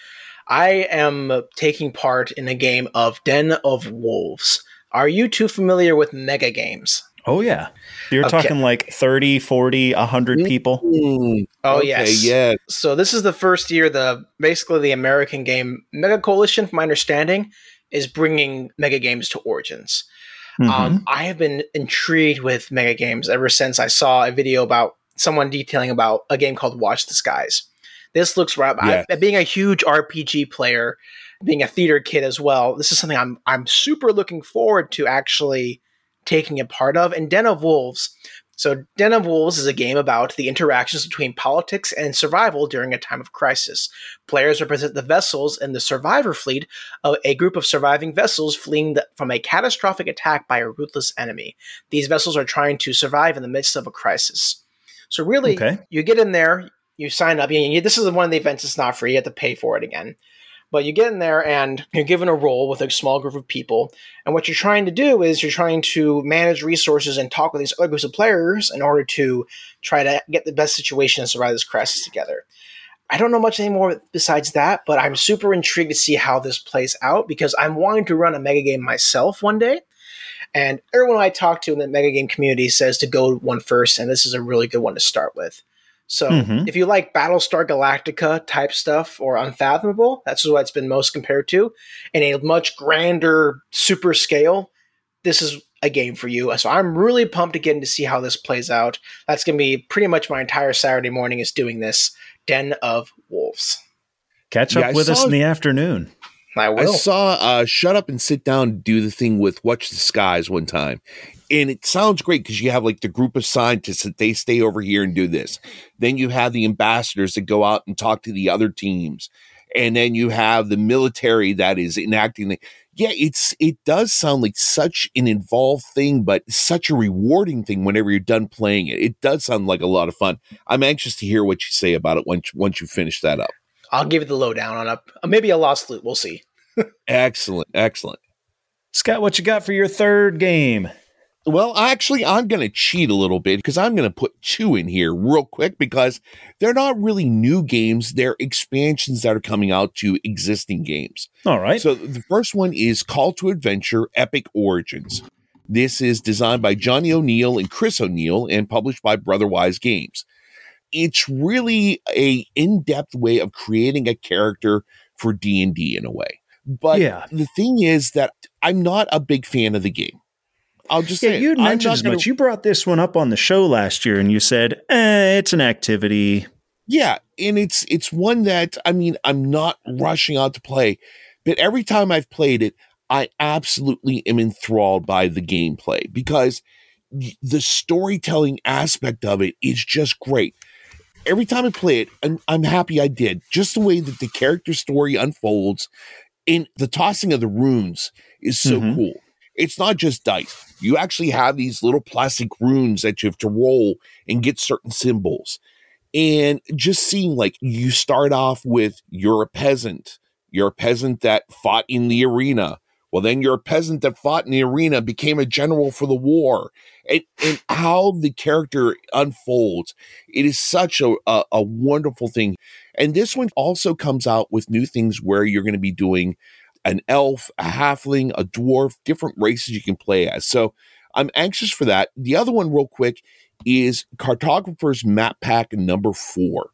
I am taking part in a game of Den of Wolves. Are you too familiar with mega games? Oh, yeah. You're Okay. talking like 30, 40, 100 people. Hmm, Oh okay, yes, Yeah. So this is the first year the basically the American game Mega Coalition, from my understanding, is bringing mega games to Origins. Mhm. Um, I have been intrigued with mega games ever since I saw a video about someone detailing about a game called Watch the Skies. This looks right. Yeah. I, being a huge RPG player, being a theater kid as well, this is something I'm I'm super looking forward to actually taking a part of. And Den of Wolves. So Den of Wolves is a game about the interactions between politics and survival during a time of crisis. Players represent the vessels in the survivor fleet of a group of surviving vessels fleeing the, from a catastrophic attack by a ruthless enemy. These vessels are trying to survive in the midst of a crisis. So really, Okay. you get in there, you sign up. You, you- this is one of the events that's not free; you have to pay for it again. But you get in there and you're given a role with a small group of people, and what you're trying to do is you're trying to manage resources and talk with these other groups of players in order to try to get the best situation and survive this crisis together. I don't know much anymore besides that, but I'm super intrigued to see how this plays out because I'm wanting to run a mega game myself one day. And everyone I talk to in the mega game community says to go one first, and this is a really good one to start with. So Mhm. if you like Battlestar Galactica type stuff or Unfathomable, that's what it's been most compared to, in a much grander, super scale, this is a game for you. So I'm really pumped again to see how this plays out. That's going to be pretty much my entire Saturday morning is doing this Den of Wolves. Catch up I with us in the afternoon. I will. I saw uh, Shut Up and Sit Down do the thing with Watch the Skies one time. And it sounds great because you have like the group of scientists that they stay over here and do this. Then you have the ambassadors that go out and talk to the other teams. And then you have the military that is enacting the yeah, it's it does sound like such an involved thing, but such a rewarding thing whenever you're done playing it. It does sound like a lot of fun. I'm anxious to hear what you say about it once once you finish that up. I'll give you the lowdown on a maybe a lost loot. We'll see. Excellent, excellent. Scott, what you got for your third game? Well, actually, I'm going to cheat a little bit because I'm going to put two in here real quick because they're not really new games. They're expansions that are coming out to existing games. All right. So the first one is Call to Adventure Epic Origins. This is designed by Johnny O'Neal and Chris O'Neal and published by Brotherwise Games. It's really a in-depth way of creating a character for D&D in a way. But Yeah. the thing is that I'm not a big fan of the game. I'll just Yeah, say you mentioned as gonna- You brought this one up on the show last year, and you said, eh, "It's an activity." Yeah, and it's it's one that I mean I'm not rushing out to play, but every time I've played it, I absolutely am enthralled by the gameplay because the storytelling aspect of it is just great. Every time I play it, I'm, I'm happy I did. Just the way that the character story unfolds, and the tossing of the runes is so Mhm. cool. It's not just dice. You actually have these little plastic runes that you have to roll and get certain symbols. And just seeing like you start off with you're a peasant. You're a peasant that fought in the arena. Well then you're a peasant that fought in the arena became a general for the war. And, and how the character unfolds it is such a, a, a wonderful thing. And this one also comes out with new things where you're going to be doing an elf a halfling a dwarf different races you can play as so i'm anxious for that the other one real quick is Cartographer's Map Pack number four.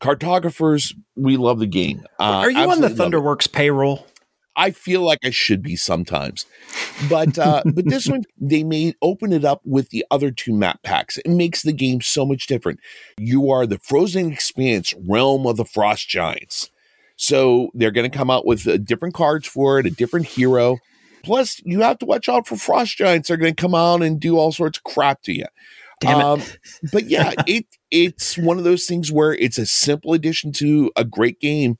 Cartographers, we love the game. Uh, Are you on the absolutely love it. Thunderworks payroll? I feel like I should be sometimes, but uh, but this one they made open it up with the other two map packs. It makes the game so much different. You are the frozen expanse realm of the frost giants, so they're going to come out with uh, different cards for it, a different hero. Plus, you have to watch out for frost giants. They're going to come out and do all sorts of crap to you. Damn it. Um, but yeah, it it's one of those things where it's a simple addition to a great game.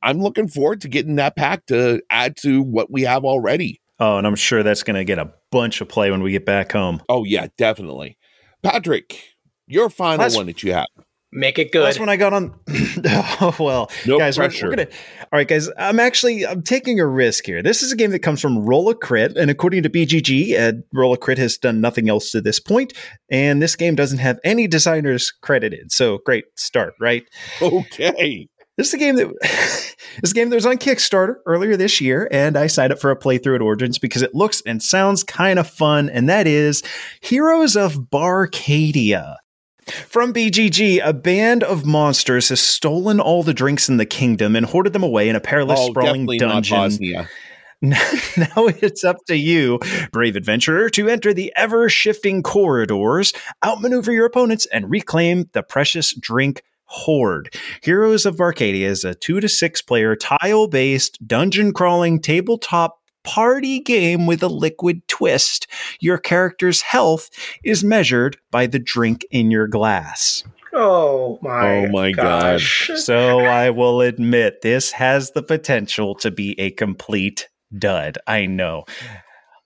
I'm looking forward to getting that pack to add to what we have already. Oh, and I'm sure that's going to get a bunch of play when we get back home. Oh yeah, definitely. Patrick, your final That's- one that you have. Make it good. That's when I got on. oh well, No guys, we're, we're gonna. All right, guys, I'm actually I'm taking a risk here. This is a game that comes from Roll a Crit, and according to BGG, uh, Roll a Crit has done nothing else to this point, and this game doesn't have any designers credited. So great start, right? Okay. This is a game that this is a game that was on Kickstarter earlier this year, and I signed up for a playthrough at Origins because it looks and sounds kind of fun, and that is Heroes of Barcadia. From BGG, a band of monsters has stolen all the drinks in the kingdom and hoarded them away in a perilous, oh, sprawling dungeon. Now it's up to you, brave adventurer, to enter the ever shifting corridors, outmaneuver your opponents, and reclaim the precious drink hoard. Heroes of Barcadia is a two to six player tile based dungeon crawling tabletop party game with a liquid twist. Your character's health is measured by the drink in your glass. oh my! Oh my gosh. So I will admit this has the potential to be a complete dud. I know.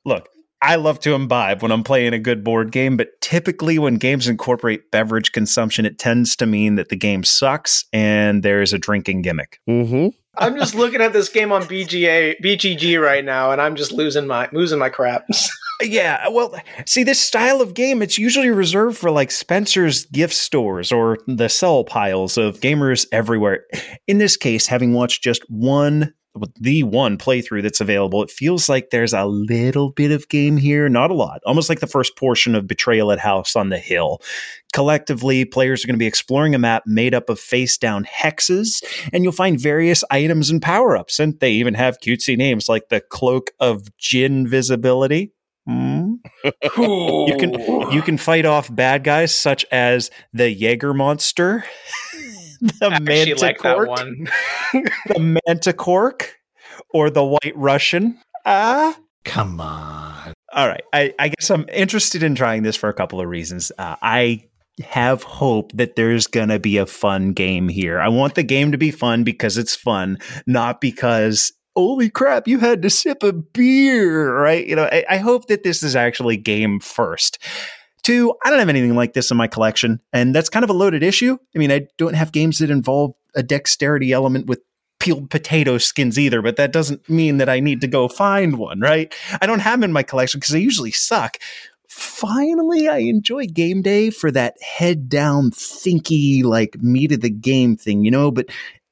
Look, I love to imbibe when I'm playing a good board game, but typically when games incorporate beverage consumption, it tends to mean that the game sucks and there's a drinking gimmick. Mm-hmm. I'm just looking at this game on BGA BGG right now, and I'm just losing my losing my crap. Yeah, well, see, this style of game, it's usually reserved for like Spencer's gift stores or the sell piles of gamers everywhere. In this case, having watched just one, the one playthrough that's available, it feels like there's a little bit of game here, not a lot, almost like the first portion of Betrayal at House on the Hill. Collectively, players are going to be exploring a map made up of face down hexes, and you'll find various items and power ups. And they even have cutesy names like the Cloak of Gin Visibility. Hmm? You can you can fight off bad guys such as the Jaeger monster, the I actually like that Manticork, one. the Manticork, or the White Russian. Ah, Come on. all right. I, I guess I'm interested in trying this for a couple of reasons. Uh, I have hope that there's gonna be a fun game here. I want the game to be fun because it's fun, not because holy crap, you had to sip a beer, right? You know, I, I hope that this is actually game first. Two, I don't have anything like this in my collection, and that's kind of a loaded issue. I mean, I don't have games that involve a dexterity element with peeled potato skins either, but that doesn't mean that I need to go find one, right? I don't have them in my collection because they usually suck. Finally, I enjoy game day for that head down, thinky, like meat of the game thing, you know, but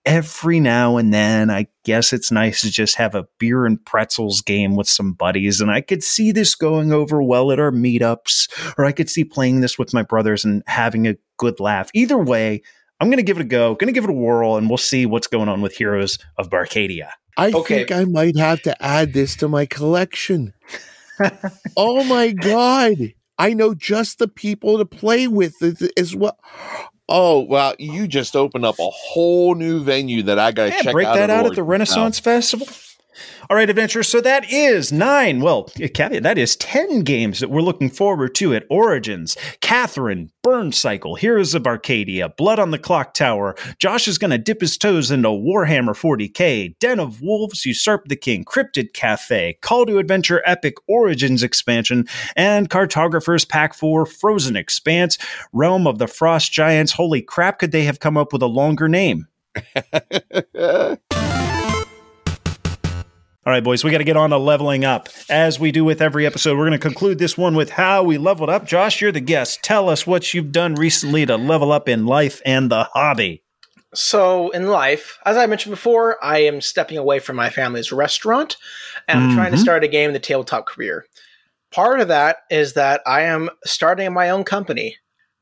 every now and then, I guess it's nice to just have a beer and pretzels game with some buddies. And I could see this going over well at our meetups, or I could see playing this with my brothers and having a good laugh. Either way, I'm going to give it a go, going to give it a whirl, and we'll see what's going on with Heroes of Barcadia. I Okay. think I might have to add this to my collection. oh my god! I know just the people to play with as- well. Oh well, you just opened up a whole new venue that I got to Yeah, check break out. that at out at the Renaissance Festival. All right, adventurers. So that is nine. Well, eh, caveat that is ten games that we're looking forward to at Origins. Catherine, Burn Cycle, Heroes of Barcadia, Blood on the Clock Tower. Josh is going to dip his toes into Warhammer 40k, Den of Wolves, Usurp the King, Cryptid Cafe, Call to Adventure Epic Origins expansion, and Cartographers Pack 4 Frozen Expanse, Realm of the Frost Giants. Holy crap! Could they have come up with a longer name? All right, boys, we got to get on to leveling up. As we do with every episode, we're going to conclude this one with how we leveled up. Josh, you're the guest. Tell us what you've done recently to level up in life and the hobby. So in life, as I mentioned before, I am stepping away from my family's restaurant and I'm trying to Mhm. start a game in the tabletop career. Part of that is that I am starting my own company.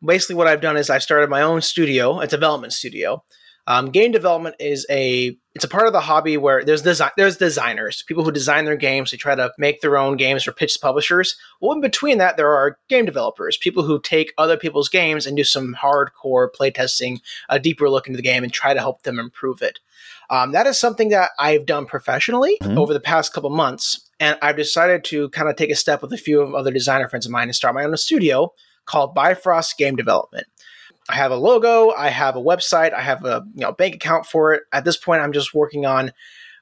Basically, what I've done is I've started my own studio, a development studio. Um, game development is a it's a part of the hobby where there's design there's designers, people who design their games. They try to make their own games or pitch to publishers. Well, in between that, there are game developers, people who take other people's games and do some hardcore playtesting a deeper look into the game and try to help them improve it. Um, that is something that I've done professionally Mhm. over the past couple months, and I've decided to kind of take a step with a few of other designer friends of mine and start my own studio called Bifrost Game Development. I have a logo, I have a website, I have a you know bank account for it. At this point, I'm just working on.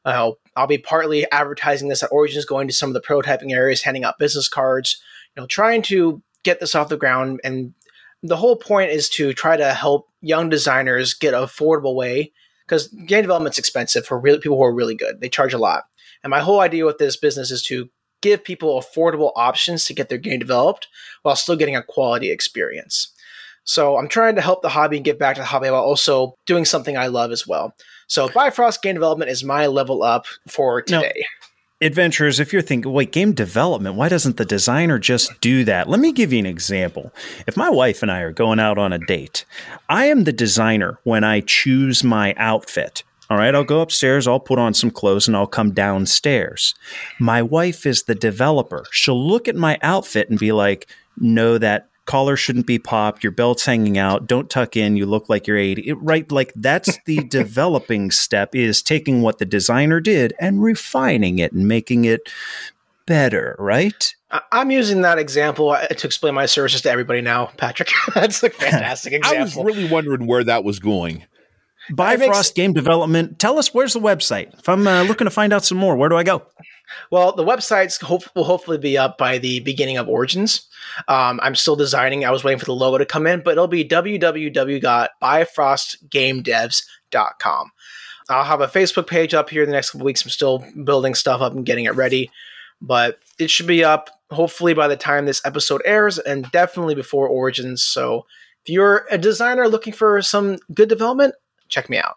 Uh, I'll be partly advertising this at Origins, going to some of the prototyping areas, handing out business cards, you know, trying to get this off the ground. And the whole point is to try to help young designers get an affordable way because game development's expensive for real people who are really good. They charge a lot. And my whole idea with this business is to give people affordable options to get their game developed while still getting a quality experience. So I'm trying to help the hobby and get back to the hobby while also doing something I love as well. So Bifrost Game Development is my level up for Now- today. Adventurers, if you're thinking, wait, game development, why doesn't the designer just do that? Let me give you an example. If my wife and I are going out on a date, I am the designer when I choose my outfit. All right, I'll go upstairs, I'll put on some clothes, and I'll come downstairs. My wife is the developer. She'll look at my outfit and be like, no, that collar shouldn't be popped, your belt's hanging out, don't tuck in, you look like you're 80. It- right, like that's the developing step is taking what the designer did and refining it and making it better, right? I- I'm using that example uh, to explain my services to everybody now, Patrick. That's a fantastic example. I was really wondering where that was going. Bifrost Game Development. Tell us where's the website. If I'm uh, looking to find out some more, where do I go? Well, the websites hope, will hopefully be up by the beginning of Origins. Um, I'm still designing. I was waiting for the logo to come in, but it'll be www.bifrostgamedevs.com. I'll have a Facebook page up here in the next couple weeks. I'm still building stuff up and getting it ready, but it should be up hopefully by the time this episode airs and definitely before Origins. So if you're a designer looking for some good development, check me out.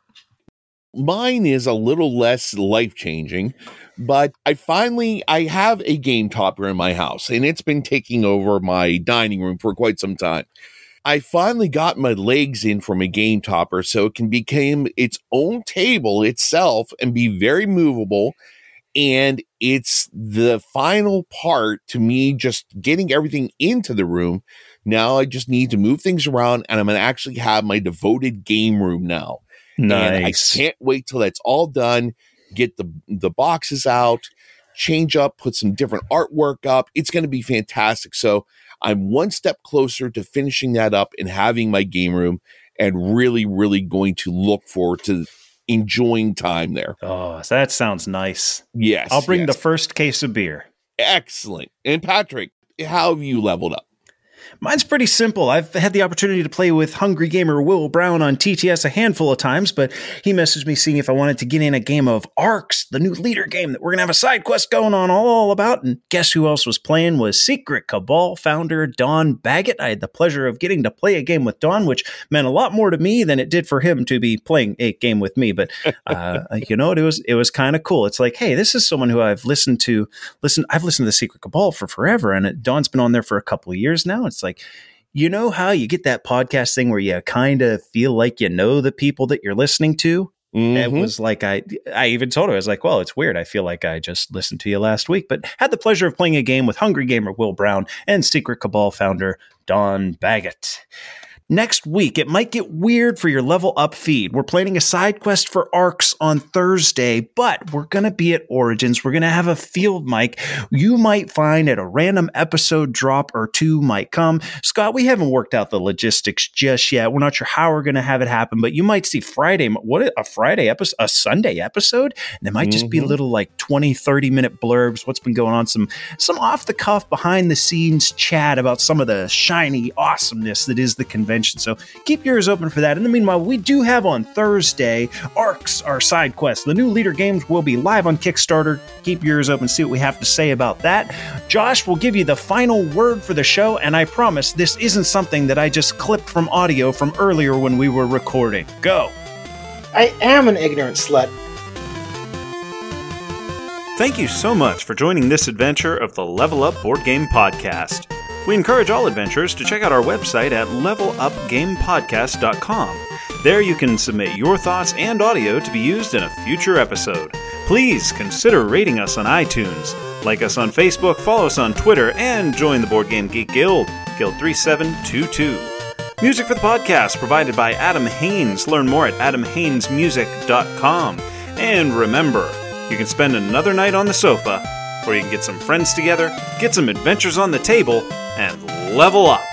Mine is a little less life changing, but I finally I have a game topper in my house, and it's been taking over my dining room for quite some time. I finally got my legs in from a game topper so it can become its own table itself and be very movable. And it's the final part to me just getting everything into the room. Now I just need to move things around and I'm going to actually have my devoted game room now. And I can't wait till that's all done. Get the the boxes out, change up, put some different artwork up. It's going to be fantastic. So I'm one step closer to finishing that up and having my game room, and really, really going to look forward to enjoying time there. Oh, that sounds nice. Yes, I'll bring yes. the first case of beer. excellent. And Patrick, how have you leveled up? Mine's pretty simple. I've had the opportunity to play with Hungry Gamer Will Brown on TTS a handful of times, but he messaged me seeing if I wanted to get in a game of Arcs, the new Leder game that we're going to have a side quest going on all about. And guess who else was playing was Secret Cabal founder Don Baggett. I had the pleasure of getting to play a game with Don, which meant a lot more to me than it did for him to be playing a game with me. But uh, you know, what it was it was kind of cool. It's like, hey, this is someone who I've listened to. Listen, I've listened to the Secret Cabal for forever, and it, Don's been on there for a couple of years now. It's like you know how you get that podcast thing where you kind of feel like you know the people that you're listening to? It Mhm. was like I I even told her I was like, well, it's weird. I feel like I just listened to you last week, but had the pleasure of playing a game with Hungry Gamer Will Brown and Secret Cabal founder Don Baggett. Next week, it might get weird for your level up feed. We're planning a side quest for ARCs on Thursday, but we're going to be at Origins. We're going to have a field mic. You might find at a random episode drop or two might come. Scott, we haven't worked out the logistics just yet. We're not sure how we're going to have it happen, but you might see Friday. What a Friday episode, a Sunday episode. And it might just be Mhm. little like 20, 30 minute blurbs. What's been going on? Some, some off the cuff, behind the scenes chat about some of the shiny awesomeness that is the convention. So keep yours open for that. In the meanwhile, we do have on Thursday ARCs, our side quest. The new Leder games will be live on Kickstarter. Keep yours open, see what we have to say about that. Josh will give you the final word for the show, and I promise this isn't something that I just clipped from audio from earlier when we were recording. Go. I am an ignorant slut. Thank you so much for joining this adventure of the Level Up Board Game Podcast. We encourage all adventurers to check out our website at levelupgamepodcast.com. There you can submit your thoughts and audio to be used in a future episode. Please consider rating us on iTunes, like us on Facebook, follow us on Twitter, and join the Board Game Geek Guild, Guild 3722. Music for the podcast provided by Adam Haynes. Learn more at adamhaynesmusic.com. And remember, you can spend another night on the sofa, or you can get some friends together, get some adventures on the table, and level up.